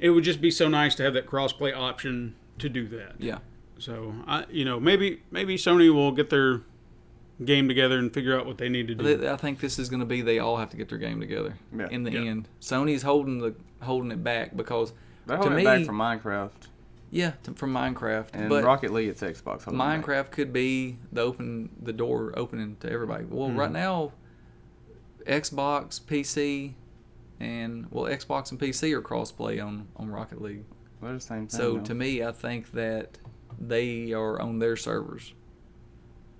It would just be so nice to have that crossplay option to do that. Yeah. So I, you know, maybe maybe Sony will get their game together and figure out what they need to do. I think this is going to be they all have to get their game together Yeah. in the Yeah. end. Sony's holding the holding it back because They're to holding me, it back from Minecraft yeah, to, from Minecraft, and but Rocket League. It's Xbox. holding back. Minecraft could be the open the door opening to everybody. Well, hmm. right now, Xbox, PC, and well, Xbox and PC are crossplay on on Rocket League. They're the same thing. So though. to me, I think that they are on their servers.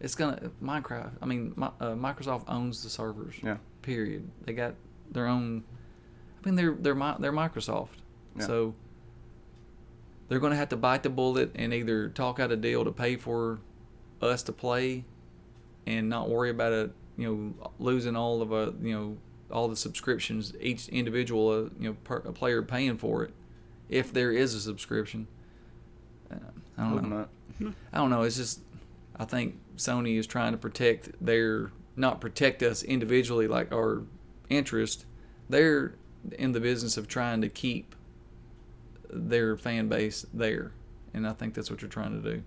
It's gonna Minecraft. I mean, Mi- uh, Microsoft owns the servers. Yeah. Period. They got their own. I mean, they're they're they're Microsoft. Yeah. So they're gonna have to bite the bullet and either talk out a deal to pay for us to play, and not worry about it. You know, losing all of a you know all the subscriptions each individual uh, you know per, a player paying for it if there is a subscription. Uh, I don't Hope know. not. I don't know. It's just I think Sony is trying to protect their not protect us individually like our interest. They're in the business of trying to keep their fan base there, and I think that's what you're trying to do.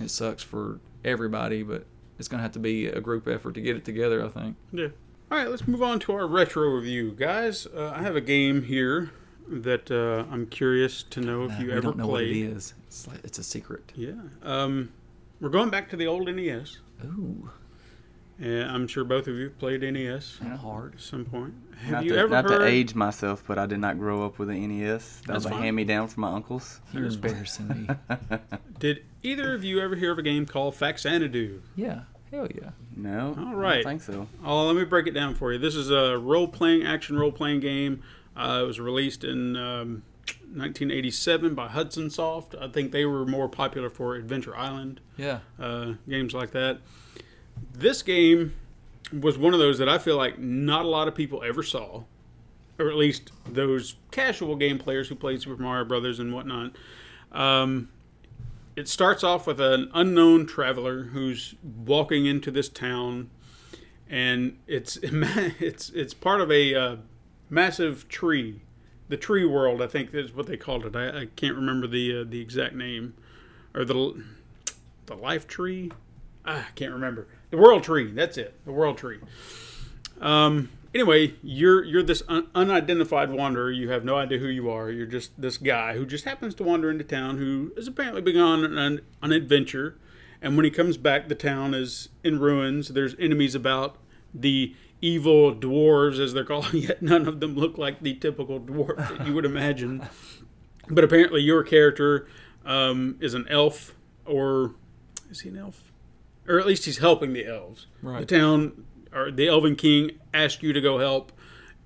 It sucks for everybody, but it's going to have to be a group effort to get it together. I think. Yeah. All right, let's move on to our retro review, guys. Uh, I have a game here that uh, I'm curious to know if Uh, you we ever don't know played. what it is. It's like, it's a secret. Yeah. Um, we're going back to the old NES. Ooh, And I'm sure both of you played NES kind of hard. at some point. Have Not, you to, ever not heard? to age myself, but I did not grow up with an NES. That That's was a hand me down from my uncles. You're embarrassing me. Did either of you ever hear of a game called Faxanadu? Yeah, hell yeah. No. All right. I don't think so. Oh, let me break it down for you. This is a role-playing, action role-playing game. Uh, it was released in um, 1987 by Hudson Soft. I think they were more popular for Adventure Island Yeah. uh, games like that. This game was one of those that I feel like not a lot of people ever saw, or at least those casual game players who played Super Mario Brothers and whatnot. Um, it starts off with an unknown traveler who's walking into this town, and it's it's it's part of a uh, massive tree. The tree world, I think, is what they called it. I, I can't remember the uh, the exact name, or the the life tree. Ah, I can't remember. The world tree. That's it. The world tree. Um. Anyway, you're you're this un- unidentified wanderer. You have no idea who you are. You're just this guy who just happens to wander into town, who has apparently been on an, an adventure. And when he comes back, the town is in ruins. There's enemies about. The evil dwarves, as they're called, yet none of them look like the typical dwarf that you would imagine. But apparently, your character um, is an elf, or is he an elf? Or at least he's helping the elves. Right. The town, or the Elven King, asked you to go help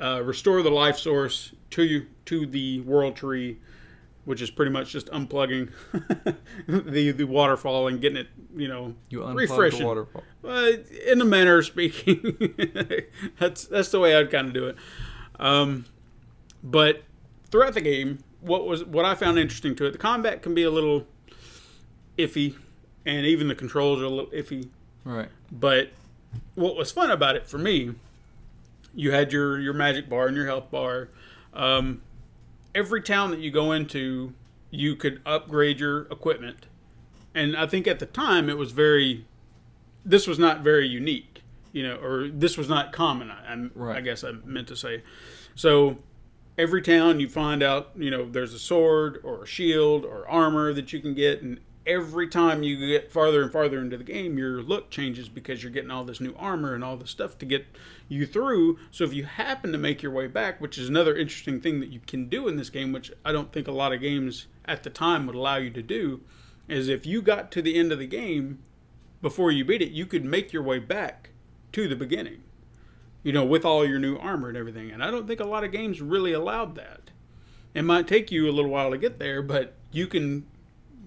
uh, restore the life source to you to the world tree, which is pretty much just unplugging the the waterfall and getting it, you know, You refreshing. the waterfall. Uh, in a manner of speaking, that's that's the way I'd kind of do it. Um, but throughout the game, what was what I found interesting to it, the combat can be a little iffy, and even the controls are a little iffy. Right. But what was fun about it for me, you had your your magic bar and your health bar. Um, every town that you go into, you could upgrade your equipment, and I think at the time it was very. This was not very unique, you know, or this was not common. I, I'm- I guess I meant to say. So every town you find out, you know, there's a sword or a shield or armor that you can get, and every time you get farther and farther into the game, your look changes because you're getting all this new armor and all this stuff to get you through. So if you happen to make your way back, which is another interesting thing that you can do in this game, which I don't think a lot of games at the time would allow you to do, is if you got to the end of the game before you beat it, you could make your way back to the beginning you know, with all your new armor and everything. And I don't think a lot of games really allowed that. It might take you a little while to get there, but you can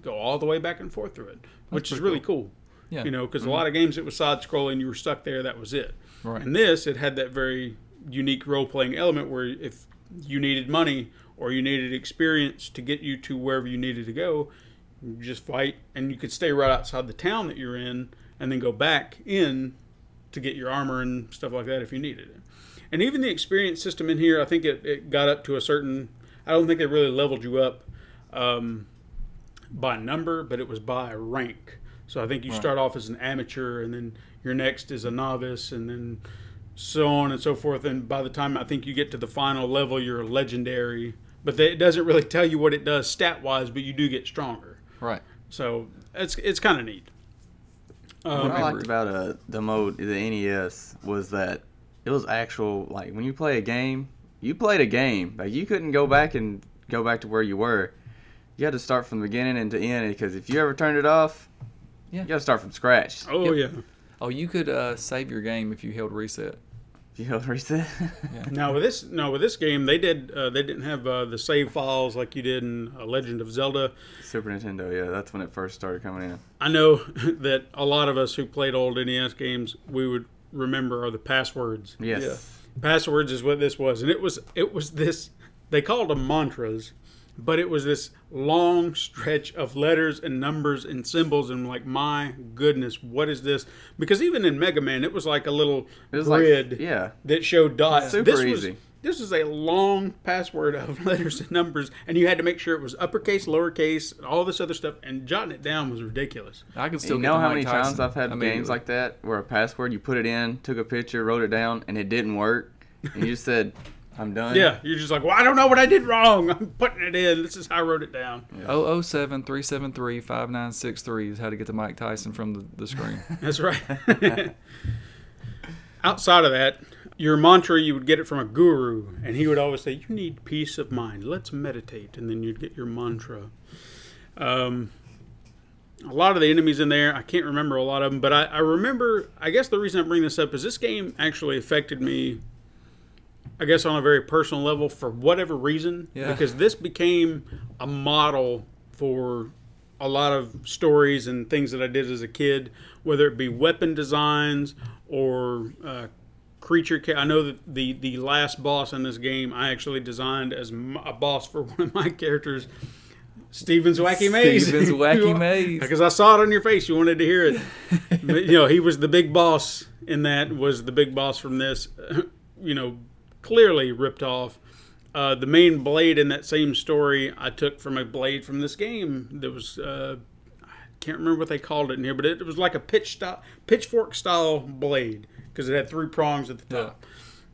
go all the way back and forth through it, which is really cool. Yeah. You know, because a lot of games it was side scrolling, you were stuck there, that was it. Right. And this, it had that very unique role playing element where if you needed money or you needed experience to get you to wherever you needed to go, You just fight, and you could stay right outside the town that you're in, and then go back in to get your armor and stuff like that if you needed it. And even the experience system in here, I think it, it got up to a certain. I don't think they really leveled you up um, by number, but it was by rank. So I think you start off as an amateur, and then your next is a novice, and then so on and so forth. And by the time I think you get to the final level, you're legendary. But they, it doesn't really tell you what it does stat wise, but you do get stronger. Right. So it's it's kind of neat. what I liked about uh, the mode, the NES, was that it was actual. Like when you play a game, you played a game. Like you couldn't go back and go back to where you were. You had to start from the beginning and to end because if you ever turned it off, Yeah. you got to start from scratch. Oh yeah. Oh, you could uh, save your game if you held reset. You know, reset. Now with this, no, with this game, they did uh, they didn't have uh, the save files like you did in uh, Legend of Zelda. Super Nintendo, yeah, that's when it first started coming in. I know that a lot of us who played old NES games, we would remember are the passwords. Yes. Passwords is what this was, and it was it was this. They called them mantras, but it was this long stretch of letters and numbers and symbols, and like my goodness, what is this? Because even in Mega Man, it was like a little It was grid like, yeah, that showed dots. Super this easy. Was, this was a long password of letters and numbers, and you had to make sure it was uppercase, lowercase, all this other stuff, and jotting it down was ridiculous. I can still you know how many Tyson times I've had games like that where a password you put it in, took a picture, wrote it down, and it didn't work, and you just said, "I'm done." Yeah, you're just like, well, I don't know what I did wrong. I'm putting it in. This is how I wrote it down. 007 373 5963 is how to get to Mike Tyson from the, the screen. That's right. Outside of that, your mantra, you would get it from a guru, and he would always say, You need peace of mind. Let's meditate. And then you'd get your mantra. Um, a lot of the enemies in there, I can't remember a lot of them, but I, I remember, I guess the reason I bring this up is this game actually affected me, I guess, on a very personal level for whatever reason. Yeah. Because this became a model for a lot of stories and things that I did as a kid, whether it be weapon designs or uh, creature. Ca- I know that the the last boss in this game I actually designed as m- a boss for one of my characters. Steven's Wacky Maze. Steven's Wacky Maze. Because I saw it on your face, you wanted to hear it. but, you know, he was the big boss in that. Was the big boss from this? You know, clearly ripped off. Uh, the main blade in that same story I took from a blade from this game that was uh, I can't remember what they called it in here, but it, was like a pitch style, pitchfork style blade because it had three prongs at the top.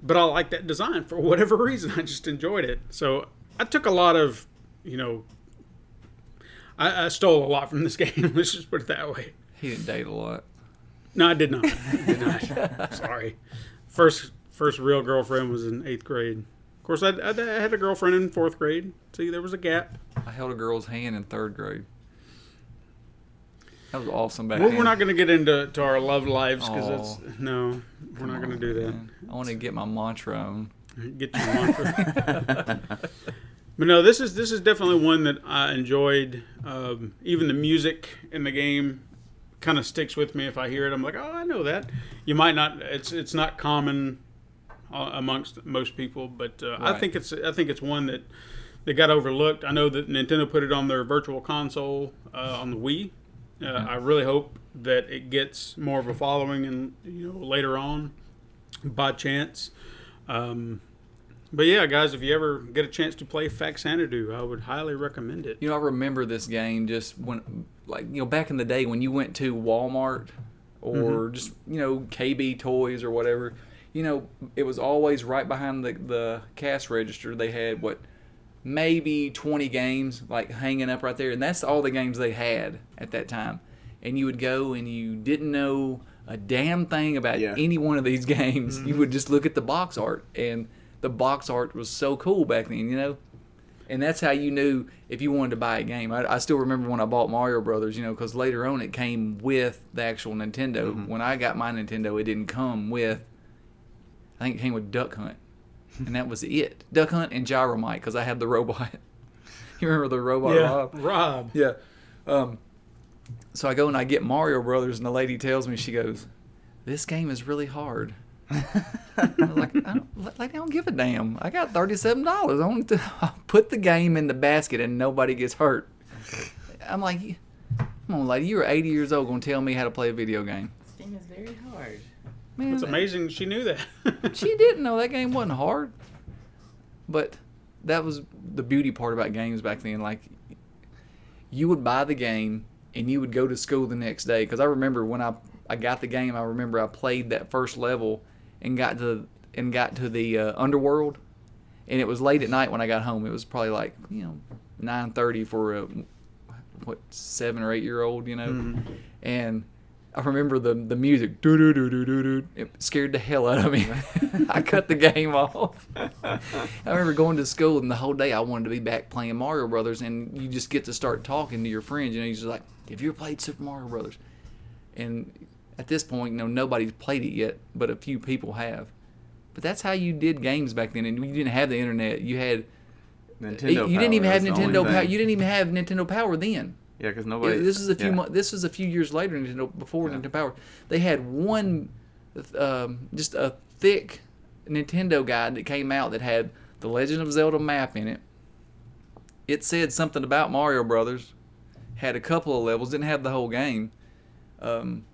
But I like that design for whatever reason. I just enjoyed it. So I took a lot of, you know, I, I stole a lot from this game. Let's just put it that way. He didn't date a lot. No, I did not. I did not. Sorry. First, first real girlfriend was in eighth grade. Of course, I, I, I had a girlfriend in fourth grade. See, there was a gap. I held a girl's hand in third grade. That was awesome back We're, then. we're not going to get into to our love lives because Aw. that's no, we're not going to do that. Man, I want to get my mantra on. Get you one for. but no, this is this is definitely one that I enjoyed. Um, even the music in the game kind of sticks with me. If I hear it, I'm like, oh, I know that. You might not. It's it's not common amongst most people, but uh, I think it's I think it's one that that got overlooked. I know that Nintendo put it on their Virtual Console uh, on the Wii. Uh, I really hope that it gets more of a following, and you know later on, by chance. Um, but yeah, guys, if you ever get a chance to play Faxanadu, I would highly recommend it. You know, I remember this game just when, like, you know, back in the day when you went to Walmart or Mm-hmm. just, you know, KB Toys or whatever, you know, it was always right behind the, the cash register. They had, what, maybe 20 games, like, hanging up right there. And that's all the games they had at that time. And you would go and you didn't know a damn thing about Yeah. any one of these games. You would mm-hmm. just look at the box art. And the box art was so cool back then, you know? and that's how you knew if you wanted to buy a game. I, I still remember when I bought Mario Brothers, you know, because later on it came with the actual Nintendo. Mm-hmm. When I got my Nintendo, it didn't come with. I think it came with Duck Hunt, and that was it. Duck Hunt and Gyromite, because I had the robot. you remember the robot? Rob? Rob. Yeah. Um, so I go and I get Mario Brothers, and the lady tells me, she goes, "This game is really hard." I was like, I don't, like, I don't give a damn. I got thirty-seven dollars. I want to I'll put the game in the basket, and nobody gets hurt. I'm like, come on, lady, you're 80 years old, gonna tell me how to play a video game? This game is very hard. Man, It's amazing she knew that. she didn't know that game wasn't hard. But that was the beauty part about games back then. Like, you would buy the game and you would go to school the next day. Because I remember when I I got the game, I remember I played that first level and got to and got to the uh, underworld, and it was late at night when I got home. It was probably like you know nine thirty for a what seven or eight year old, you know, and. I remember the the music. Doo doo doo doo doo doo. It scared the hell out of me. I cut the game off. I remember going to school and the whole day I wanted to be back playing Mario Brothers, and you just get to start talking to your friends. You know, you're just like, "Have you ever played Super Mario Brothers?" And at this point, you know, nobody's played it yet, but a few people have. But that's how you did games back then, and you didn't have the internet. You had Nintendo. you didn't even have that's the only Nintendo Power. You didn't even have Nintendo Power then. Yeah, because nobody. this is a few yeah. mo- this was a few years later Nintendo before Yeah. Nintendo Power. They had one um, just a thick Nintendo guide that came out that had the Legend of Zelda map in it. It said something about Mario Brothers. Had a couple of levels, didn't have the whole game. Um,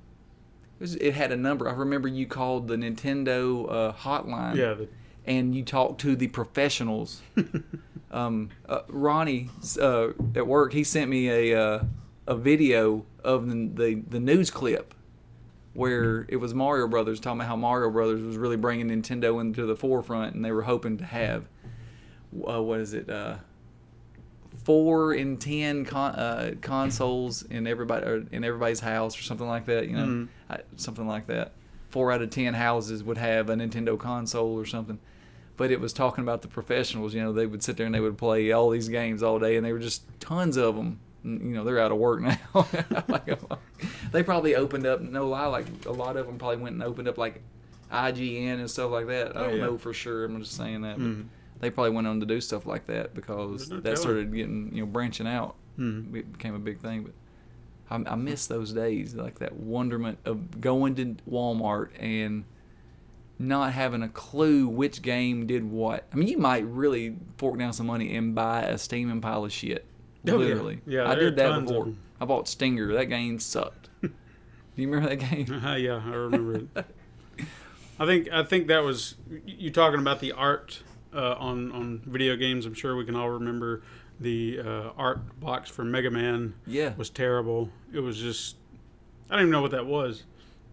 it, was, it had a number. I remember you called the Nintendo uh, hotline yeah, the, and you talk to the professionals. um, uh, Ronnie uh, at work, he sent me a uh, a video of the, the the news clip where it was Mario Brothers talking about how Mario Brothers was really bringing Nintendo into the forefront, and they were hoping to have uh, what is it? Uh, Four in ten con- uh, consoles in everybody in everybody's house or something like that. You know, I, something like that. Four out of ten houses would have a Nintendo console or something but it was talking about the professionals. You know, they would sit there and they would play all these games all day, and they were just tons of them. You know, they're out of work now. They probably opened up. No lie, like a lot of them probably went and opened up like IGN and stuff like that. I Oh, don't yeah. know for sure. I'm just saying that. Mhm. They probably went on to do stuff like that because no that telling. started getting you know branching out. Mhm. It became a big thing, but. I, I miss those days, like that wonderment of going to Walmart and not having a clue which game did what. I mean, you might really fork down some money and buy a steaming pile of shit. Oh. Literally. Yeah, I did that before. I bought Stinger. That game sucked. Do you remember that game? Uh, yeah, I remember it. I think I think that was you talking about the art uh, on on video games. I'm sure we can all remember the uh, art box for Mega Man Yeah. was terrible. It was just I don't even know what that was.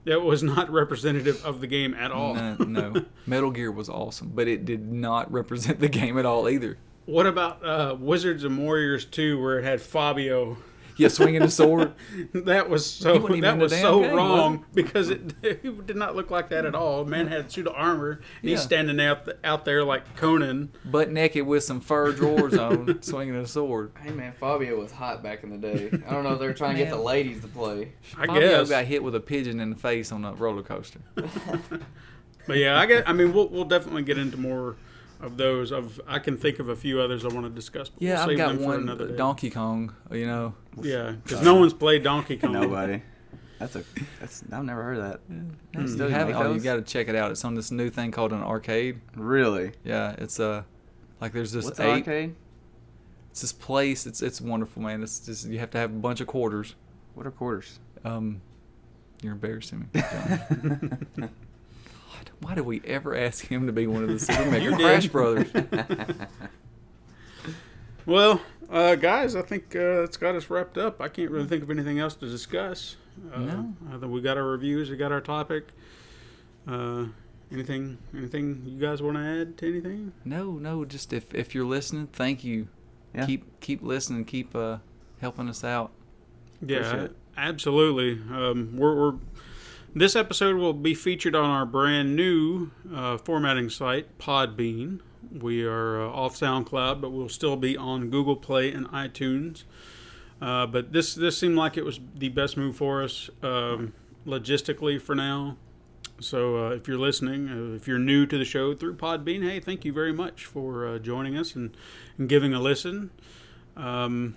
It was not representative of the game at all. No, no. Metal Gear was awesome, but it did not represent the game at all either. What about uh, Wizards and Warriors 2 where it had Fabio? Yeah, swinging the sword. That was so He wasn't even that was so game, was wrong because it, it did not look like that at all. Man had suit of armor and Yeah. he's standing out th- out there like Conan. Butt naked with some fur drawers on, swinging a sword. Hey man, Fabio was hot back in the day. I don't know if they were trying to get the ladies to play. I Fabio guess. got hit with a pigeon in the face on a roller coaster. But yeah, I get. I mean, we'll we'll definitely get into more of those. Of I can think of a few others I want to discuss. But Yeah, we'll I've save got them one another. Donkey Kong. You know, Yeah, because no one's played Donkey Kong. Nobody. That's a. That's. I've never heard of that. you Still have make oh, you got to check it out. It's on this new thing called an arcade. Really? Yeah, it's uh, like there's this What's eight. an arcade? It's this place. It's it's wonderful, man. It's just you have to have a bunch of quarters. What are quarters? Um, you're embarrassing me. God, why did we ever ask him to be one of the Super Mega Crash Brothers? Well, uh, guys, I think uh, that's got us wrapped up. I can't really think of anything else to discuss. Uh, No. I think we got our reviews. We got our topic. Uh, anything? Anything you guys want to add to anything? No, no. Just if if you're listening, thank you. Yeah. Keep keep listening. Keep uh helping us out. Yeah, Appreciate absolutely. Um, we're, we're this episode will be featured on our brand new uh, formatting site, Podbean. We are uh, off SoundCloud, but we'll still be on Google Play and iTunes. Uh, but this this seemed like it was the best move for us um, logistically for now. So uh, if you're listening, uh, if you're new to the show through Podbean, hey, thank you very much for uh, joining us and, and giving a listen. Um,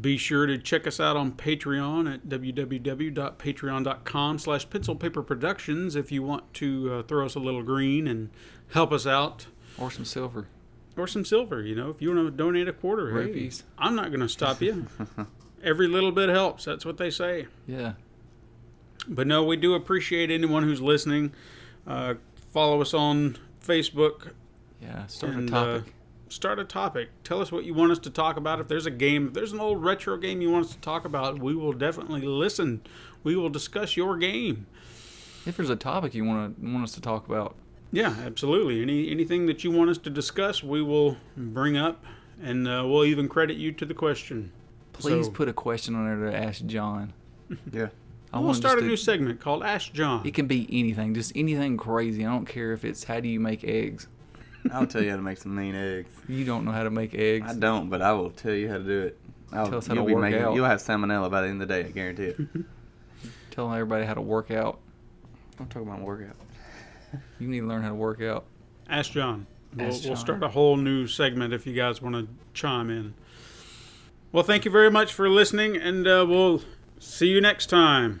be sure to check us out on Patreon at www.patreon.com slash pencil paper productions if you want to uh, throw us a little green and help us out. Or some silver. Or some silver, you know, if you want to donate a quarter, hey. I'm not going to stop you. every little bit helps. That's what they say. Yeah. But no, we do appreciate anyone who's listening. Uh, follow us on Facebook. Yeah. Start and, a topic. Uh, start a topic. Tell us what you want us to talk about. If there's a game, if there's an old retro game you want us to talk about, we will definitely listen. We will discuss your game. if there's a topic you want to want us to talk about, Yeah, absolutely. Any anything that you want us to discuss, we will bring up, and uh, we'll even credit you to the question. please So- put a question on there to ask John. Yeah. I we'll start a just new segment called Ask John. It can be anything, just anything crazy. I don't care if it's how do you make eggs. I'll tell you how to make some mean eggs. You don't know how to make eggs. I don't, but I will tell you how to do it. I'll, Tell us how you'll to be work making, out. You'll have salmonella by the end of the day. I guarantee it. Tell everybody how to work out. Don't talk about workout. You need to learn how to work out. Ask John. We'll, Ask we'll start a whole new segment if you guys want to chime in. Well, thank you very much for listening, and uh, we'll see you next time.